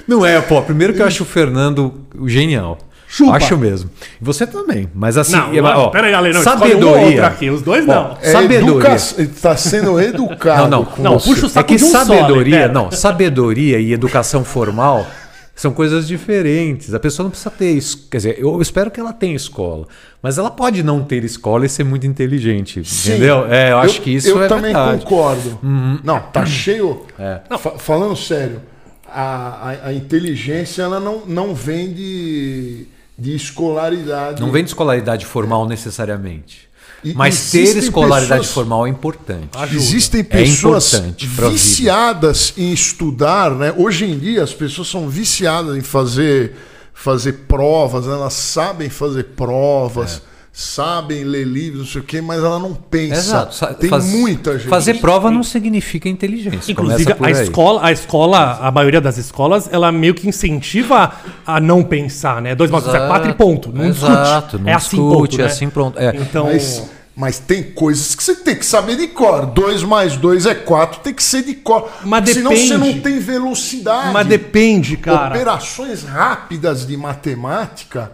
Não é, pô. Primeiro que eu acho o Fernando genial. Chupa. Acho mesmo. E você também. Mas assim, Não, é, ó, peraí, Ale, não, um sabedoria. outro aqui, os dois não. É sabedoria. educa- Ele tá sendo educado. Não, não, com não, você. puxa o É saco que de um sabedoria, pera. não, sabedoria e educação formal são coisas diferentes. A pessoa não precisa ter, es- quer dizer, eu espero que ela tenha escola, mas ela pode não ter escola e ser muito inteligente, Sim. entendeu? É, eu acho que isso eu é também verdade. concordo. Não, tá cheio. É. Não, fa- falando sério, a, a, a inteligência ela não, não vem de, de escolaridade. Não vem de escolaridade formal necessariamente. E- Mas ter escolaridade pessoas- formal é importante. Existem É pessoas importante vida. viciadas em estudar, né? Hoje em dia as pessoas são viciadas em fazer, fazer provas, né? elas sabem fazer provas, sabem ler livros, não sei o quê, mas ela não pensa. Exato. Tem faz- muita gente. Fazer prova não significa inteligência. Inclusive, a escola, a escola, a maioria das escolas, ela meio que incentiva a não pensar, né? Dois mais dois é quatro e ponto. Não Exato, discute. não é assim, discute, ponto, é né? assim, pronto. É. Então, Mas, mas tem coisas que você tem que saber de cor. 2 mais 2 é 4, tem que ser de cor. Mas Senão depende. você não tem velocidade. mas depende, cara. Operações rápidas de matemática,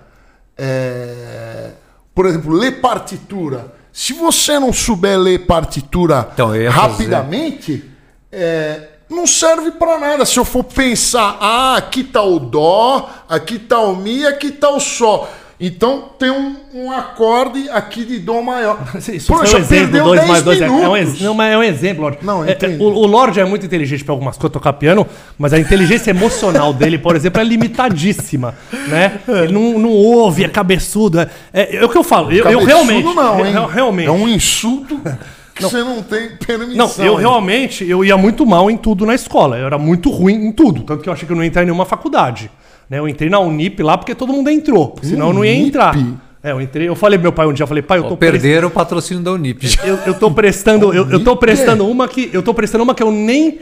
é, por exemplo, ler partitura. Se você não souber ler partitura Então, rapidamente, é, não serve para nada. Se eu for pensar, ah, aqui tá o dó, aqui tá o mi, aqui tá o sol. Então tem um, um acorde aqui de Dó maior. Isso foi já um exemplo, perdeu 2 10 mais 2 é, é um, ex- não, é um exemplo, Lorde. Não, É, é, o, o Lorde é muito inteligente para algumas coisas, tocar piano, mas a inteligência emocional dele, por exemplo, é limitadíssima, né? Ele não, não ouve, é cabeçudo. É, é, é o que eu falo, eu, eu realmente... não, hein? realmente... É um insulto que você não tem Não, permissão. eu realmente, eu ia muito mal em tudo na escola. Eu era muito ruim em tudo. Tanto que eu achei que eu não ia entrar em nenhuma faculdade. Né? Eu entrei na Unip lá porque todo mundo entrou. porque Senão eu não ia Unip? entrar. É, eu entrei, eu falei pro meu pai um dia, eu falei, pai, eu tô Perderam o patrocínio da Unip. eu, eu tô prestando, eu, eu tô prestando uma que. Eu tô prestando uma que eu nem.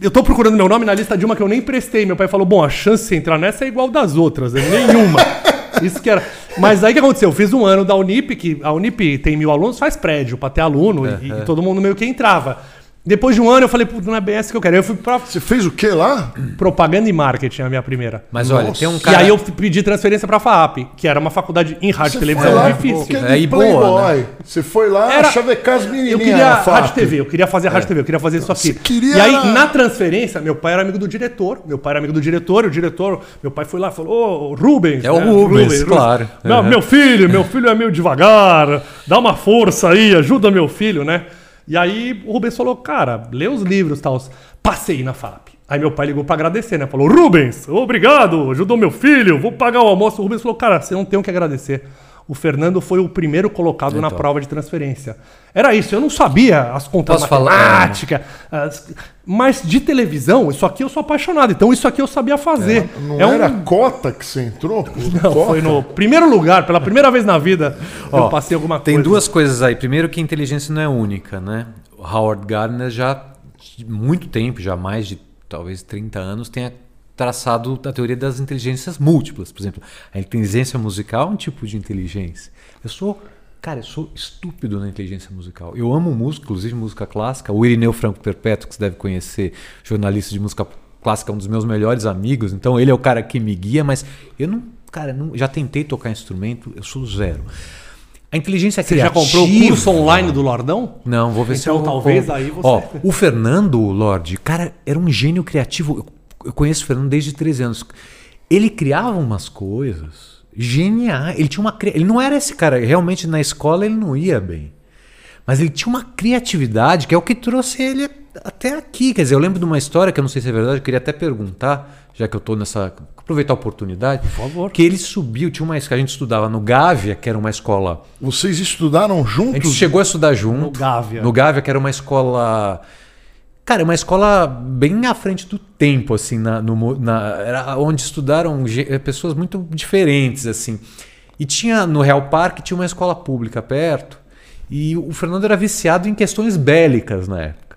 Eu tô procurando meu nome na lista de uma que eu nem prestei. Meu pai falou: bom, a chance de você entrar nessa é igual das outras, é nenhuma. Isso que era. Mas aí o que aconteceu? Eu fiz um ano da Unip, que a Unip tem mil alunos, faz prédio pra ter aluno, e, e todo mundo meio que entrava. Depois de um ano eu falei, putz, não é bem essa que eu quero. Aí Eu fui pra Você fez o que lá? propaganda e marketing, a minha primeira. Mas olha, Nossa. tem um E cara. aí eu pedi transferência pra FAAP, que era uma faculdade em rádio e televisão Foi lá, difícil. porque É, de e boa, Playboy. Você foi lá Era- chavecar as Eu menininhas queria rádio TV, eu queria fazer rádio TV, eu queria fazer isso aqui. Você queria E aí, na transferência, meu pai era amigo do diretor. Meu pai era amigo do diretor, e o diretor, meu pai foi lá e falou: Ô, Rubens. É o Rubens, claro. Meu, Uhum. meu filho, meu filho é meio devagar, dá uma força aí, ajuda meu filho, né? E aí o Rubens falou: Cara, lê os livros e tal. Passei na FAP. Aí meu pai ligou pra agradecer, né? Falou: Rubens, obrigado, ajudou meu filho, vou pagar o almoço. O Rubens falou: Cara, você não tem o que agradecer. O Fernando foi o primeiro colocado na Então. prova de transferência. Era isso, eu não sabia as contas Posso matemáticas, as- mas de televisão, isso aqui eu sou apaixonado. Então isso aqui eu sabia fazer. Não É um- era cota que você entrou? Não, Cota? foi no primeiro lugar, pela primeira vez na vida, eu Ó, passei alguma Tem coisa. duas coisas aí. Primeiro que a inteligência não é única, né? O Howard Gardner já há muito tempo, já mais de talvez 30 anos, tem traçado a teoria das inteligências múltiplas. Por exemplo, a inteligência musical é um tipo de inteligência. Eu sou, cara, eu sou estúpido na inteligência musical. Eu amo música, inclusive música clássica. O Irineu Franco Perpétuo, que você deve conhecer, jornalista de música clássica, um dos meus melhores amigos. Então ele é o cara que me guia, mas eu não, cara, não, já tentei tocar instrumento, eu sou zero. A inteligência Você já criativa... comprou o curso online do Lordão? Não, vou ver se Então, eu talvez compro. aí você- Ó, o Fernando Lorde, cara, era um gênio criativo. Eu, eu conheço o Fernando desde 13 anos. Ele criava umas coisas geniais. Ele tinha uma ele não era esse cara, realmente na escola ele não ia bem. Mas ele tinha uma criatividade que é o que trouxe ele até aqui. Quer dizer, eu lembro de uma história que eu não sei se é verdade, eu queria até perguntar, já que eu tô nessa. aproveitar a oportunidade. Por favor. Que ele subiu, tinha uma que a gente estudava no Gávea, que era uma escola Vocês estudaram a gente juntos? chegou a estudar junto. No Gávea. No Gávea, que era uma escola. Cara, uma escola bem à frente do tempo, assim, na, no na- onde estudaram eh, pessoas muito diferentes, assim. E tinha no Real Parque tinha uma escola pública perto. E o Fernando era viciado em questões bélicas na época.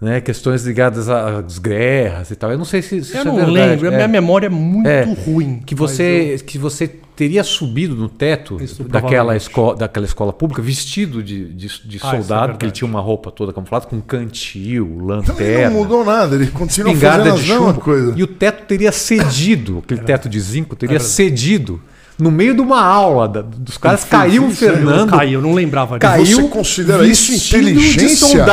Né? Questões ligadas às guerras e tal. Eu não sei se, se Eu isso não é verdade. lembro, a É. minha memória é muito É, ruim. Que você, que você teria subido no teto Isso, daquela, escola, daquela escola pública vestido de, de, de Ah, é soldado, porque ele verdade. tinha uma roupa toda camuflada com cantil, Então ele lanterna, não mudou nada, ele continua espingarda fazendo de chumbo. coisas. E o teto teria cedido, aquele teto de zinco teria verdade. cedido. No meio de uma aula da- dos caras, caiu o Fernando. caí, eu não lembrava disso. Caiu Você considera isso vestido de inteligência?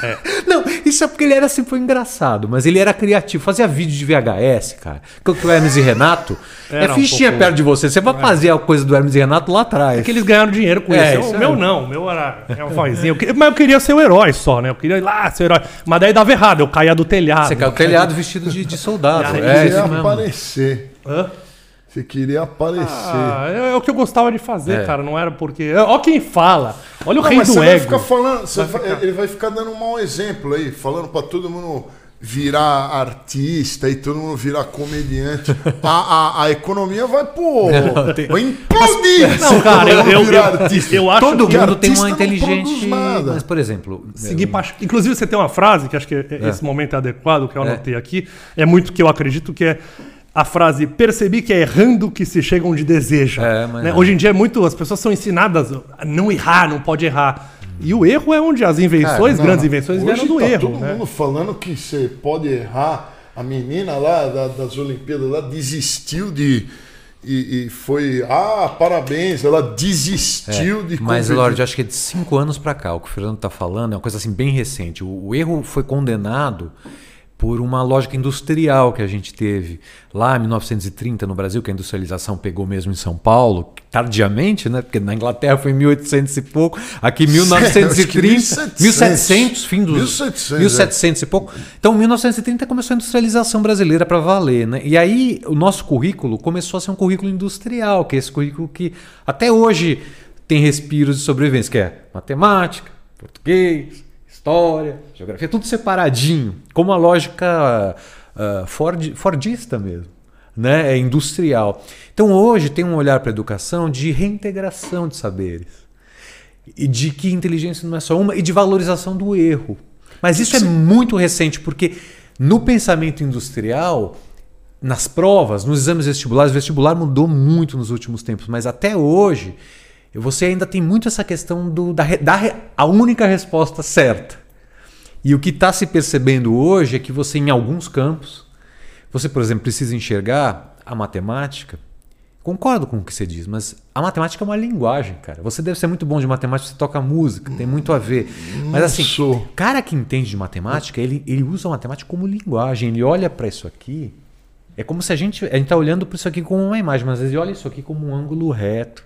Soldado. Não, isso é porque ele era sempre foi engraçado, mas ele era criativo, fazia vídeo de VHS, cara. Que o Hermes e Renato Era é um fichinha pouco- perto de você. Você vai fazer a coisa do Hermes e Renato lá atrás. É que eles ganharam dinheiro com É, isso. O é. meu não, o meu era é um vozinho. Mas eu queria ser o herói só, né? Eu queria ir lá ser o herói. Mas daí dava errado, eu caía do telhado. Você caiu telhado vestido de, de soldado. É, queria isso mesmo. aparecer. Hã? Você queria aparecer. Ah, é, é o que eu gostava de fazer, É. cara. Não era porque. Ó, quem fala. Olha o Não, rei mas do você vai ego. ficar falando, você Vai vai- ficar. ele vai ficar dando um mau exemplo aí, falando pra todo mundo virar artista e todo mundo virar comediante. a, a, a economia vai pô, vai implodir. Não, cara, eu, eu, virar eu, artista. eu acho Todo que. mundo tem uma inteligente. Mas, por exemplo, Seguir paixão. Inclusive, você tem uma frase que acho que é- esse momento é adequado, que eu É. anotei aqui. É muito que eu acredito que é a frase percebi que é errando que se chega onde deseja. É, mas Né? é. Hoje em dia é muito. As pessoas são ensinadas a não errar, não pode errar. E o erro é onde as invenções, Não, grandes invenções, hoje vieram do tá erro. todo né? mundo falando que você pode errar. A menina lá da- das Olimpíadas lá desistiu de. E, e foi. Ah, parabéns! Ela desistiu de É, Mas, competir. Lorde, acho que é de cinco anos para cá. O que o Fernando está falando é uma coisa assim bem recente. O, o erro foi condenado por uma lógica industrial que a gente teve lá em 1930 no Brasil, que a industrialização pegou mesmo em São Paulo, tardiamente, né? Porque na Inglaterra foi em 1800 e pouco, aqui em 1930, 1700, 1700, fim dos 1700, 1700 e pouco. Então, 1930 começou a industrialização brasileira para valer, né? E aí o nosso currículo começou a ser um currículo industrial, que é esse currículo que até hoje tem respiros de sobrevivência, que é matemática, português, história, geografia, tudo separadinho, com uma lógica uh, Ford, fordista mesmo, né? é industrial. Então hoje tem um olhar para a educação de reintegração de saberes e de que inteligência não é só uma e de valorização do erro. Mas isso é muito recente porque no pensamento industrial nas provas, nos exames vestibulares, o vestibular mudou muito nos últimos tempos, mas até hoje você ainda tem muito essa questão do, da, da a única resposta certa. E o que está se percebendo hoje é que você, em alguns campos, você, por exemplo, precisa enxergar a matemática. Concordo com o que você diz, mas a matemática é uma linguagem, cara. Você deve ser muito bom de matemática, você toca música, tem muito a ver. Mas assim, sou. cara que entende de matemática, ele, ele usa a matemática como linguagem. Ele olha para isso aqui. É como se a gente a gente está olhando para isso aqui como uma imagem, mas às vezes olha isso aqui como um ângulo reto.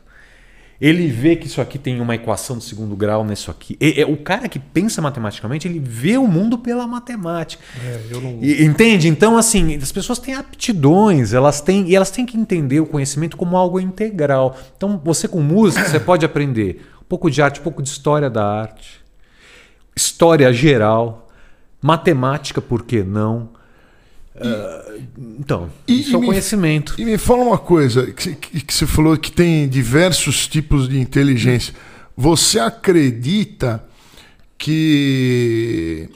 Ele vê que isso aqui tem uma equação de segundo grau nisso aqui. E, e, o cara que pensa matematicamente, ele vê o mundo pela matemática. É, eu não... E- entende? Então, assim, as pessoas têm aptidões, elas têm e elas têm que entender o conhecimento como algo integral. Então, você com música, você pode aprender um pouco de arte, um pouco de história da arte, história geral, matemática, por que não? Então, e- isso é e o me- conhecimento. E me fala uma coisa, que, que- que você falou que tem diversos tipos de inteligência. Você acredita que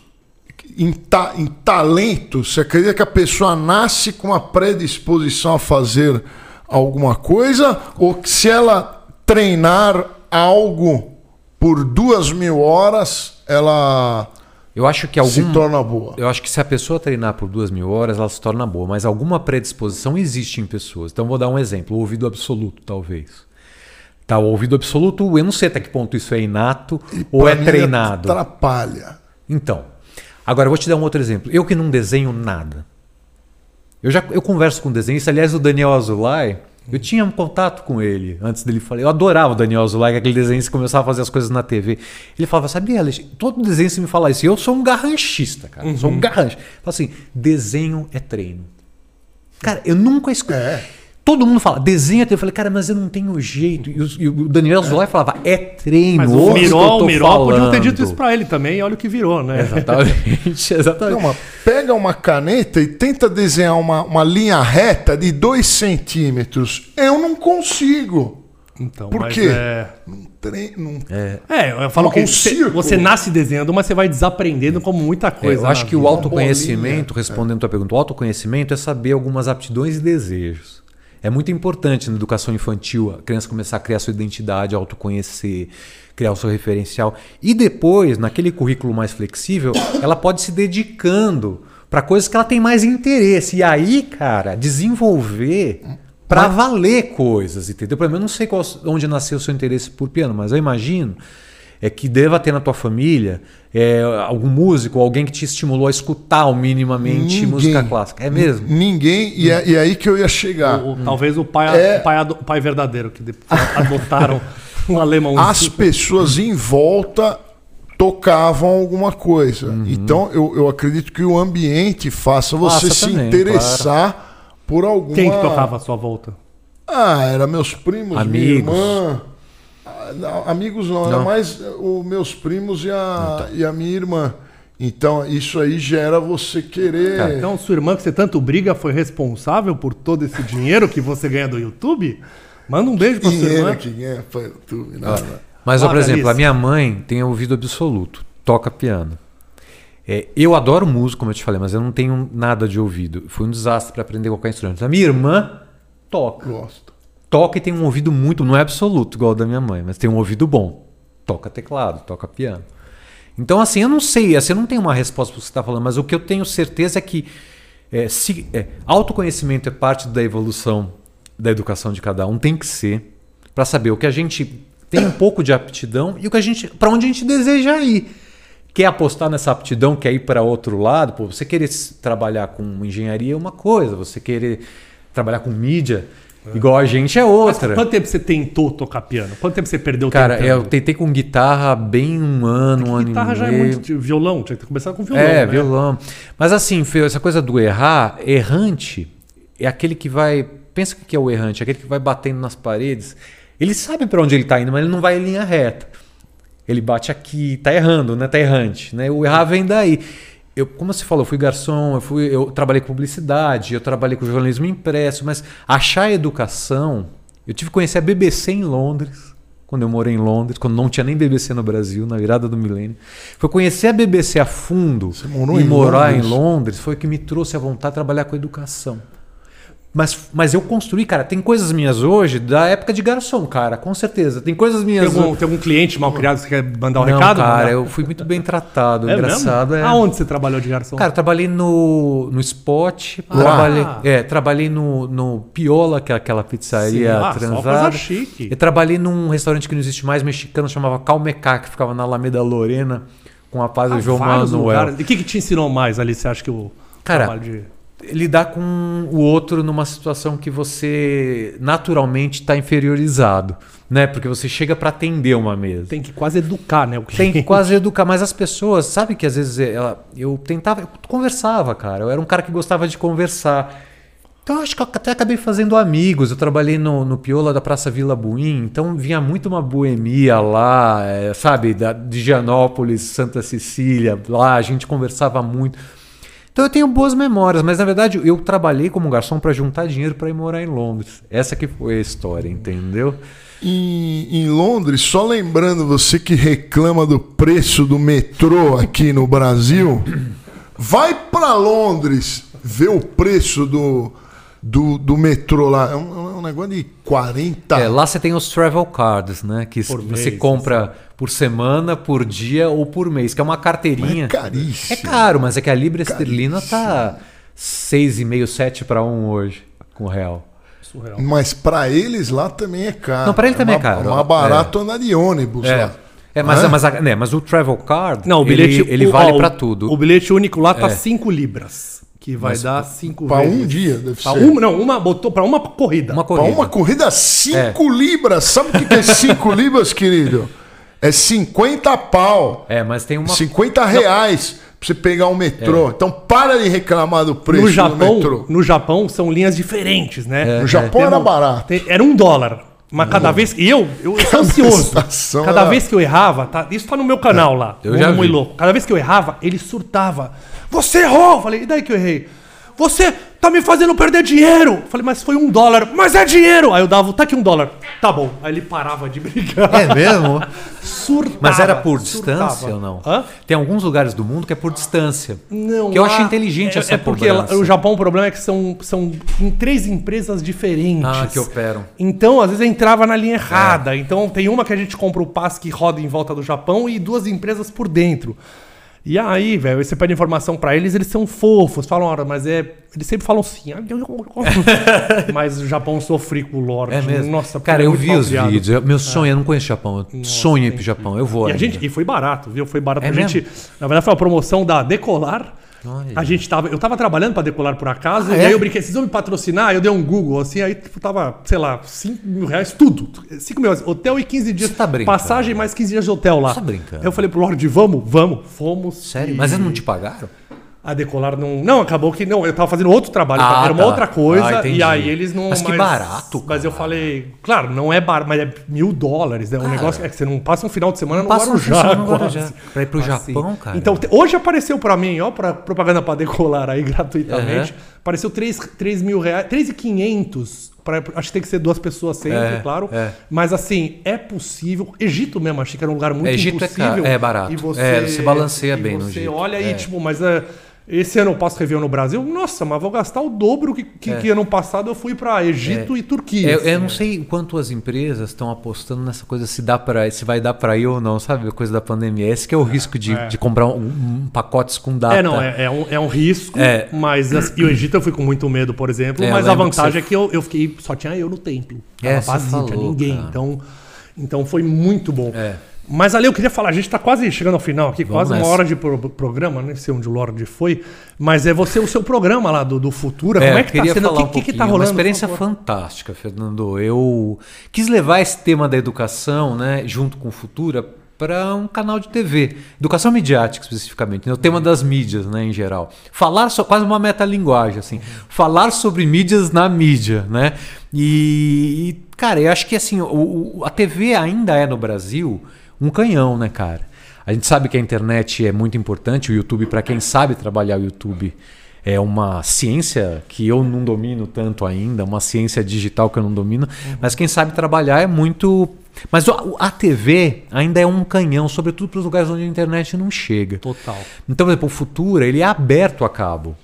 em, ta- em talento, você acredita que a pessoa nasce com uma predisposição a fazer alguma coisa? Ou que se ela treinar algo por duas mil horas, ela Eu acho que se algum, torna boa? Eu acho que se a pessoa treinar por duas mil horas, ela se torna boa. Mas alguma predisposição existe em pessoas. Então vou dar um exemplo: o ouvido absoluto, talvez. Tá, o ouvido absoluto, eu não sei até que ponto isso é inato ou Pra é treinado. Atrapalha. Então, agora eu vou te dar um outro exemplo. Eu que não desenho nada. Eu já eu converso com desenhista. Aliás, o Daniel Azulay, eu tinha um contato com ele antes dele falar. Eu adorava o Daniel é aquele desenhista que começava a fazer as coisas na TV. Ele falava, sabia, Alex, todo desenhista me fala isso. Eu sou um garranchista, cara. Eu Sou um garrancho. Fala assim, desenho é treino. Cara, eu nunca escutei. É. Todo mundo fala, desenho é treino. Eu falei, cara, mas eu não tenho jeito. E, os- e o Daniel Azulay falava, é treino. Mas o Miró, o Miró podia ter dito falando." isso pra ele também, e olha o que virou, né? Exatamente, exatamente. Não, pega uma caneta e tenta desenhar uma, uma linha reta de 2 centímetros. Eu não consigo. Então, Por mas quê? É... Não tre... não... é, eu falo Um que você, nasce desenhando, mas você vai desaprendendo como muita É, coisa. eu acho que o vida. autoconhecimento, respondendo a tua pergunta, o autoconhecimento é saber algumas aptidões e desejos. É muito importante na educação infantil a criança começar a criar sua identidade, autoconhecer, criar o seu referencial. E depois, naquele currículo mais flexível, ela pode se dedicando para coisas que ela tem mais interesse. E aí, cara, desenvolver para valer coisas, entendeu? Por exemplo, eu não sei qual, onde nasceu o seu interesse por piano, mas eu imagino é que deva ter na tua família é, algum músico, alguém que te estimulou a escutar minimamente Ninguém. música clássica. É mesmo? Ninguém. E é, e é aí que eu ia chegar. Ou, talvez o pai, É. o pai, o pai verdadeiro, que depois adotaram um alemão. As pessoas em volta tocavam alguma coisa. Então eu, eu acredito que o ambiente faça você Faça se também, interessar por alguma. Quem que tocava à sua volta? Ah, era meus primos, Amigos. minha irmã. Ah, não, amigos não, era Não. mais os meus primos e a, e a minha irmã. Então, isso aí gera você querer. Então, sua irmã, que você tanto briga, foi responsável por todo esse dinheiro que você ganha do YouTube? Manda um beijo pra sua dinheiro irmã. que ganha YouTube. Não, não. Mas, ó, Ah, por exemplo, a minha mãe tem ouvido absoluto, toca piano. É, eu adoro música, como eu te falei, mas eu não tenho nada de ouvido. Foi um desastre para aprender qualquer instrumento. A minha irmã toca. Gosto. Toca e tem um ouvido muito, não é absoluto igual o da minha mãe, mas tem um ouvido bom. Toca teclado, toca piano. Então, assim, eu não sei, assim, eu não tenho uma resposta para o que você está falando, mas o que eu tenho certeza é que é, se, é, autoconhecimento é parte da evolução da educação de cada um, tem que ser, para saber o que a gente tem um pouco de aptidão e o que a gente, para onde a gente deseja ir. quer apostar nessa aptidão, quer ir para outro lado, pô, você querer trabalhar com engenharia é uma coisa, você querer trabalhar com mídia, igual a gente, é Mas outra. Quanto tempo você tentou tocar piano? Quanto tempo você perdeu Cara, tentando? eu tentei com guitarra bem um ano, um ano Guitarra já é muito. Violão, tinha que começar com violão. É, né? violão. Mas assim, essa coisa do errar, errante é aquele que vai. Pensa o que é o errante, é aquele que vai batendo nas paredes. Ele sabe para onde ele tá indo, mas ele não vai em linha reta. Ele bate aqui, tá errando, né? Tá errante. Né? O errar vem daí. Eu, como você falou, eu fui garçom, eu, fui, eu trabalhei com publicidade, eu trabalhei com jornalismo impresso, mas achar educação. Eu tive que conhecer a BBC em Londres, quando eu morei em Londres, quando não tinha nem BBC no Brasil, na virada do milênio. Foi conhecer a BBC a fundo e morar Londres? em Londres foi o que me trouxe a vontade de trabalhar com educação. Mas, mas eu construí, cara, tem coisas minhas hoje da época de garçom, cara, com certeza. Tem coisas Tem minhas algum, tem algum cliente mal criado que você quer mandar um Não, recado? cara, eu fui muito bem tratado. É engraçado. mesmo? É. Aonde você trabalhou de garçom? Cara, eu trabalhei no, no Spot, Ah. trabalhei, é, trabalhei no, no Piola, que é aquela pizzaria Sim, ah, só transada. coisa chique. Eu trabalhei num restaurante que não existe mais, mexicano, chamava Calmecá, que ficava na Alameda Lorena, com a paz Ah, do João Manuel. E o que, que te ensinou mais ali? Você acha que o Cara, trabalho de. Lidar com o outro numa situação que você naturalmente está inferiorizado, né? Porque você chega para atender uma mesa. Tem que quase educar, né? O Tem que quase educar, mas as pessoas, sabe que às vezes ela, eu tentava, eu conversava, cara. Eu era um cara que gostava de conversar. Então acho que eu até acabei fazendo amigos. Eu trabalhei no, no Piola da Praça Vila Buim, então vinha muito uma boemia lá, é, sabe, da, de Gianópolis, Santa Cecília, lá a gente conversava muito. Então eu tenho boas memórias, mas na verdade eu trabalhei como garçom para juntar dinheiro para ir morar em Londres. Essa que foi a história, entendeu? Em, em Londres, só lembrando você que reclama do preço do metrô aqui no Brasil, vai para Londres ver o preço do, do, do metrô lá. É um, é negócio de 40. É, lá você tem os travel cards, né? Que Por você mês, compra por semana, por dia ou por mês, que é uma carteirinha. é caríssimo. É caro, mas é que a libra esterlina tá 6,5, 7 para 1 hoje com o real. Surreal. Mas para eles lá também é caro. Não, pra ele também é ma- caro. mais barato andar de ônibus É. lá. É, mas, Hã? mas, a- né, mas o travel card, Não, o bilhete. ele, ele o- vale para tudo. O bilhete único lá tá É. 5 libras. Que vai Mas dar 5 Para vezes. um dia, deve Pra ser. uma, não, uma botou para uma corrida. Uma Para corrida. uma corrida, 5 libras. Sabe o que que é 5 libras, querido? É 50 pau. É, mas tem uma 50 reais pra você pegar um metrô. Então para de reclamar do preço no do Japão, metrô. no Japão são linhas diferentes, né? No Japão era barato. tem- era um dólar. Mas cada vez. E eu, eu, eu sou ansioso. Cada vez que eu errava, tá, isso tá no meu canal lá. Eu já Muito vi. louco. Cada vez que eu errava, ele surtava. Você errou! Eu Falei, e daí que eu errei? Você tá me fazendo perder dinheiro! Falei, mas foi um dólar. Mas é dinheiro! Aí eu dava, tá aqui um dólar. Tá bom. Aí ele parava de brigar. É mesmo? Surtava. Mas era por surtava. distância ou não? Hã? Tem alguns lugares do mundo que é por distância. Não, que eu lá- acho inteligente é, essa É porque lá- o Japão, o problema é que são, são em três empresas diferentes. Ah, que operam. Então, às vezes, entrava na linha errada. Então, tem uma que a gente compra o passe que roda em volta do Japão e duas empresas por dentro. E aí, velho, você pede informação pra eles, eles são fofos, falam, "Ora, mas é. Eles sempre falam assim. "Ah, mas o Japão sofre com o Lorde. É mesmo. Nossa, Cara, é eu vi os criado. vídeos. Eu- Meu sonho, eu não conheço o Japão. Eu sonho em ir pro Japão. Eu vou. E, a gente, e foi barato, viu? Foi barato. É a gente, na verdade, foi uma promoção da Decolar. Olha. A gente tava, eu tava trabalhando pra Decolar por acaso, Ah, e é? aí eu brinquei, vocês vão me patrocinar? Eu dei um Google, assim, aí tipo, tava, sei lá, 5 mil reais, tudo. 5 mil reais, hotel e 15 dias. Você tá brincando? Passagem mais 15 dias de hotel lá. Você tá brincando? Aí eu falei pro Lorde, vamos? Vamos. Fomos. Sério? e Mas eles não te pagaram? A Decolar não. Não, acabou que. Não, eu tava fazendo outro trabalho, Ah, era uma tá. outra coisa, Ah, e aí eles não. Mas que barato, Mas eu cara. falei, claro, não é barato, mas é mil dólares. É um negócio é que você não passa um final de semana no passa um Guarujá. semana no. Guarujá. Pra ir pro Japão, cara. Então, hoje apareceu pra mim, ó, pra propaganda pra decolar aí gratuitamente. Aham. Apareceu 3, 3 mil reais, 3,500. Pra, acho que tem que ser duas pessoas sempre, É, claro. é. Mas assim, é possível. Egito mesmo, achei que era um lugar muito Egito é impossível. caro, é barato. É, você balanceia e bem no Você Egito, olha aí, é. tipo, mas é, esse ano eu posso rever no Brasil? Nossa, mas vou gastar o dobro que, que, que ano passado eu fui pra Egito e Turquia. É. Eu, assim, eu não sei quanto as empresas estão apostando nessa coisa se dá para se vai dar para ir ou não, sabe? A coisa da pandemia. Esse que é o risco de, de comprar um, um pacotes com data. É, não, é, é um, é um risco, É. mas assim, e o Egito eu fui com muito medo, por exemplo, É, mas a lembro que vantagem você- é que eu, eu fiquei, só tinha eu no templo. É, Tava vazio, falou, ninguém, cara. então, então foi muito bom. É. Mas ali eu queria falar, a gente tá quase chegando ao final aqui, Vamos quase uma nessa. hora de pro- programa, nem sei onde o Lorde foi, mas é você, o seu programa lá do, do Futura, como é que tá queria sendo? O que, um tá pouquinho. rolando? Uma experiência fantástica, Fernando. Eu quis levar esse tema da educação, né, junto com o Futura, para um canal de TV, educação midiática especificamente, né, o tema das mídias, né, em geral. Falar só quase uma metalinguagem, assim, falar sobre mídias na mídia, né? E, e, cara, eu acho que assim, o- o- a TV ainda é no Brasil um canhão, né, cara? A gente sabe que a internet é muito importante, o YouTube, para quem sabe trabalhar o YouTube, é uma ciência que eu não domino tanto ainda, uma ciência digital que eu não domino, mas quem sabe trabalhar é muito. Mas a TV ainda é um canhão, sobretudo para os lugares onde a internet não chega. Total. Então, por exemplo, o Futura ele é aberto a cabo.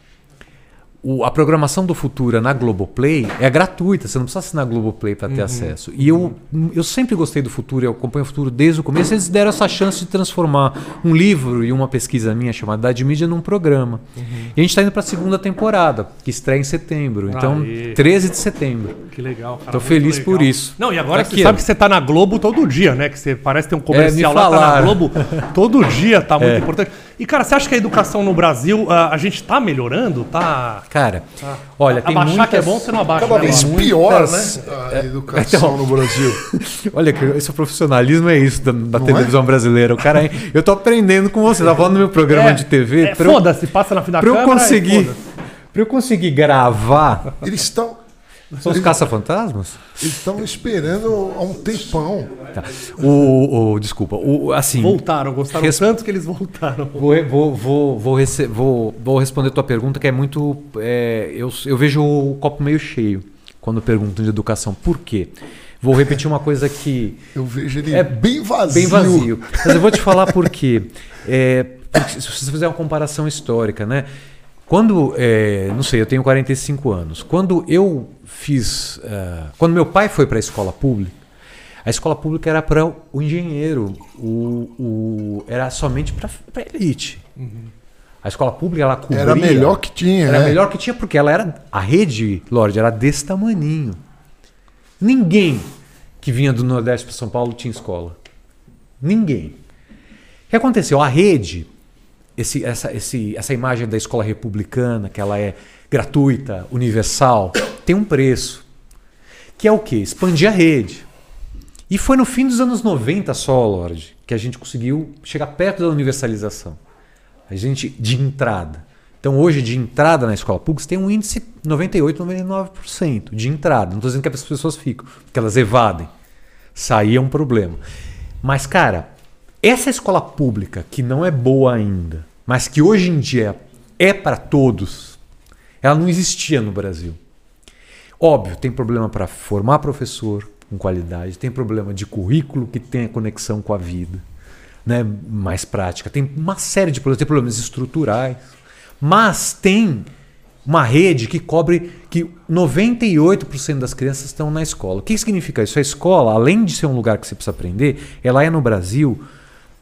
O- a programação do Futura na Globoplay é gratuita, você não precisa assinar a Globoplay para ter Uhum. acesso. E eu, eu sempre gostei do Futuro, eu acompanho o Futuro desde o começo. Eles deram essa chance de transformar um livro e uma pesquisa minha chamada Idade Mídia num programa. Uhum. E a gente está indo para a segunda temporada, que estreia em setembro. Então, Aê. 13 de setembro. Que legal, cara. Tô muito feliz legal. por isso. Não, e agora Aqui, você sabe que você tá na Globo todo dia, né? Que você parece ter um É, comercial me lá, tá na. Globo todo dia, tá muito É. importante. E, cara, você acha que a educação no Brasil, ah, a gente tá melhorando? Tá. Cara, olha, tem Abaixar muitas... que é bom, você não abaixa. Cada né, vez Lorde? pior, muitas- né? A educação no Brasil. Olha, que esse profissionalismo é isso da, da televisão brasileira. O cara, eu tô aprendendo com você. Tá falando no meu programa É, de TV. É, pra eu- foda-se, passa na frente da Pra eu câmera. e conseguir, foda-se. pra eu conseguir gravar, Eles estão são os caça-fantasmas? eles estão esperando há um tempão. Tá. O, o- desculpa, o, assim. Voltaram, gostaram Res- tanto que eles voltaram. Vou, vou, vou, vou, rece- vou, vou responder tua pergunta, que é muito. é, eu, eu vejo o copo meio cheio quando perguntam de educação. Por quê? Vou repetir uma coisa que Eu vejo ele É bem vazio. Bem vazio. Mas eu vou te falar por quê. É, porque se você fizer uma comparação histórica, né? Quando, é, não sei, eu tenho 45 anos. Quando eu fiz. ah, quando meu pai foi para a escola pública, a escola pública era para o engenheiro, o, o- era somente para a elite. A escola pública ela cobria. Era a melhor que tinha. Era a é. melhor que tinha, porque ela era. A rede, Lorde, era desse tamaninho. Ninguém que vinha do Nordeste para São Paulo tinha escola. Ninguém. O que aconteceu? A rede, esse- essa, esse- essa imagem da escola republicana, que ela é gratuita, universal, tem um preço. Que é o quê? Expandir a rede. E foi no fim dos anos 90 só, Lorde, que a gente conseguiu chegar perto da universalização. A gente de entrada. Então, hoje, de entrada na escola pública, tem um índice 98, 99% de entrada. Não estou dizendo que as pessoas ficam, porque elas evadem. Sair é um problema. Mas, cara, essa escola pública, que não é boa ainda, mas que hoje em dia é para todos, ela não existia no Brasil. Óbvio, tem problema para formar professor com qualidade, tem problema de currículo que tenha conexão com a vida, né, mais prática, tem uma série de problemas, tem problemas estruturais, mas tem uma rede que cobre que 98% das crianças estão na escola. O que significa isso? A escola, além de ser um lugar que você precisa aprender, ela é no Brasil,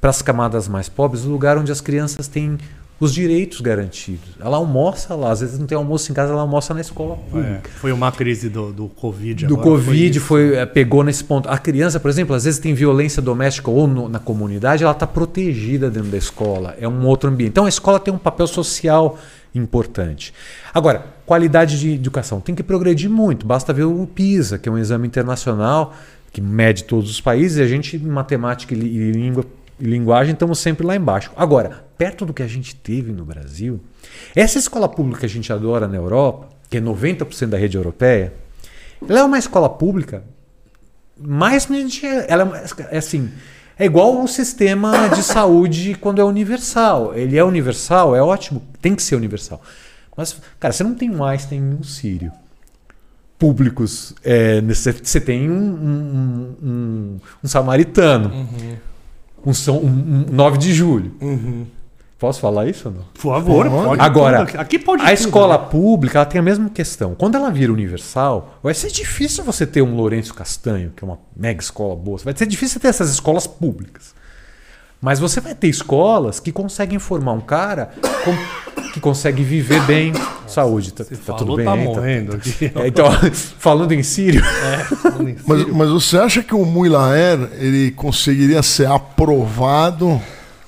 para as camadas mais pobres, o lugar onde as crianças têm os direitos garantidos. Ela almoça lá, às vezes não tem almoço em casa, ela almoça na escola pública É, foi uma crise do, do Covid. do Covid isso. foi, eh, pegou nesse ponto. A criança, por exemplo, às vezes tem violência doméstica ou no- na comunidade, ela está protegida dentro da escola. É um outro ambiente. Então a escola tem um papel social importante. Agora, qualidade de educação tem que progredir muito. Basta ver o PISA, que é um exame internacional que mede todos os países, e a gente, em matemática e língua e linguagem, estamos sempre lá embaixo. Agora, perto do que a gente teve no Brasil, essa escola pública que a gente adora na Europa, que é 90% da rede europeia, ela é uma escola pública, gente- ela é é assim, é igual um sistema de saúde quando é universal. Ele é universal, é ótimo, tem que ser universal. Mas, cara, você não tem um Einstein um Sírio públicos. É, você tem um, um- um- um samaritano, um, São, um, um 9 de julho. Posso falar isso ou não? Por favor, Pode. pode. Agora, tudo. aqui pode a tudo, escola né? pública ela tem a mesma questão. Quando ela vira universal, vai ser difícil você ter um Lourenço Castanho, que é uma mega escola boa. Vai ser difícil ter essas escolas públicas. Mas você vai ter escolas que conseguem formar um cara com- que consegue viver bem, Saúde, tá, tá Falou, tudo bem? tá aí? Tá- morrendo aqui. É, então, falando em sírio, É, falando em Mas, sério. mas você acha que o Muilaer ele conseguiria ser aprovado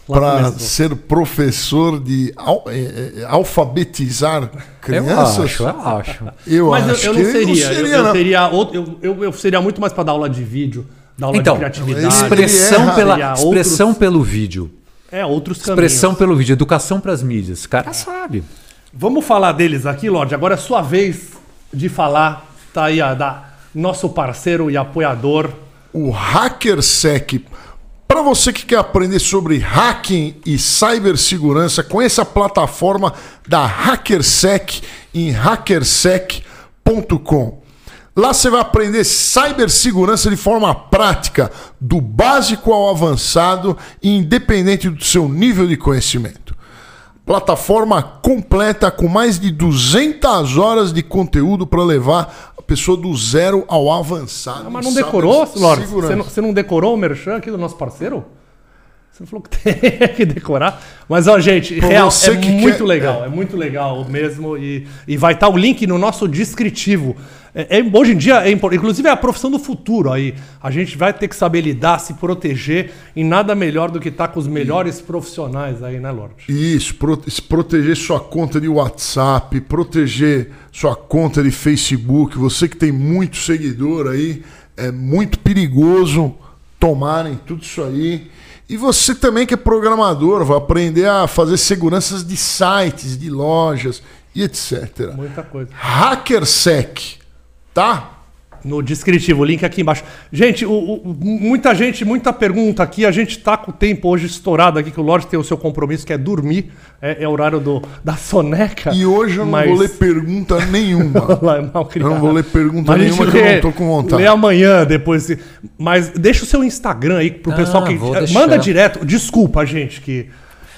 para ser professor de al- eh, eh, alfabetizar eu crianças? acho, eu acho. Eu Mas eu, acho eu que não ele seria. eu, eu não. teria outro, eu, eu, eu seria muito mais para dar aula de vídeo, Então, de criatividade. expressão, pela, expressão Outros- pelo vídeo. É, outros Expressão caminhos. pelo vídeo, educação para as mídias. O cara sabe. Vamos falar deles aqui, Lorde. Agora é sua vez de falar. Tá aí a da nosso parceiro e apoiador. o HackerSec. Para você que quer aprender sobre hacking e cibersegurança, conheça a plataforma da HackerSec em hackersec.com. Lá você vai aprender cibersegurança de forma prática, do básico ao avançado, independente do seu nível de conhecimento. Plataforma completa com mais de 200 horas de conteúdo para levar a pessoa do zero ao avançado. Ah, mas não decorou, Lorde? Você não, você não decorou o merchan aqui do nosso parceiro? Você falou que tem que decorar. Mas, ó, gente, real, é muito quer- legal. É. muito legal mesmo. E, e vai estar o link no nosso descritivo. É, é- hoje em dia, é importante. Inclusive, é a profissão do futuro aí. A gente vai ter que saber lidar, se proteger. E nada melhor do que estar com os melhores profissionais aí, né, Lorde? Isso, pro- se proteger sua conta de WhatsApp, proteger sua conta de Facebook. Você que tem muito seguidor aí, é muito perigoso tomarem tudo isso aí. E você também que é programador, vai aprender a fazer seguranças de sites, de lojas e etc. Muita coisa. HackerSec, tá? No descritivo, o link aqui embaixo. Gente, o- o- muita gente, muita pergunta aqui. A gente tá com o tempo hoje estourado aqui, que o Lorde tem o seu compromisso, que é dormir. É, é horário do, da soneca. E hoje eu não Mas- vou ler pergunta nenhuma. Lá é mal Eu não vou ler pergunta Mas nenhuma que eu lê- não tô com vontade. Lê amanhã, depois. Mas deixa o seu Instagram aí pro Ah, pessoal que. vou eh. Manda direto. Desculpa, gente, que.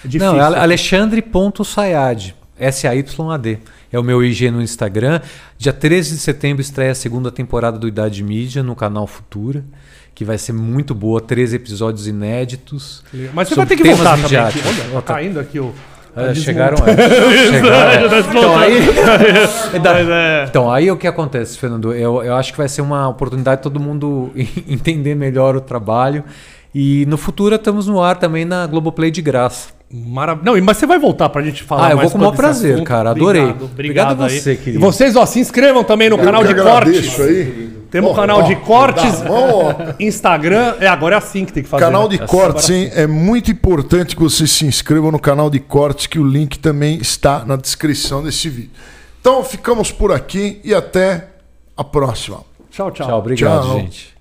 É difícil. Não, é alexandre.sayad. S-A-Y-A-D. É o meu IG no Instagram. Dia 13 de setembro estreia a segunda temporada do Idade Mídia no canal Futura, que vai ser muito boa. 13 episódios inéditos. Mas você vai ter que voltar também. Aqui. midiáticos. Olha, tá caindo aqui o. É, chegaram, é, é. Tá Então aí, Mas é- então aí o que acontece, Fernando? Eu, eu acho que vai ser uma oportunidade de todo mundo entender melhor o trabalho. E no futuro estamos no ar também na Globoplay de graça. Marav... Não, mas você vai voltar pra gente falar Ah, eu mais vou com o maior prazer, assunto. cara, adorei. Obrigado, obrigado, Obrigado a aí. você, querido. E vocês, ó, se inscrevam também no canal Eu de que cortes. aí. Temos um canal ó, de cortes, mão. Instagram. É, agora é assim que tem que fazer. Canal né? de cortes, hein? É muito importante que vocês se inscrevam no canal de cortes, que o link também está na descrição desse vídeo. Então ficamos por aqui e até a próxima. Tchau, tchau. Tchau, obrigado, Tchau. gente.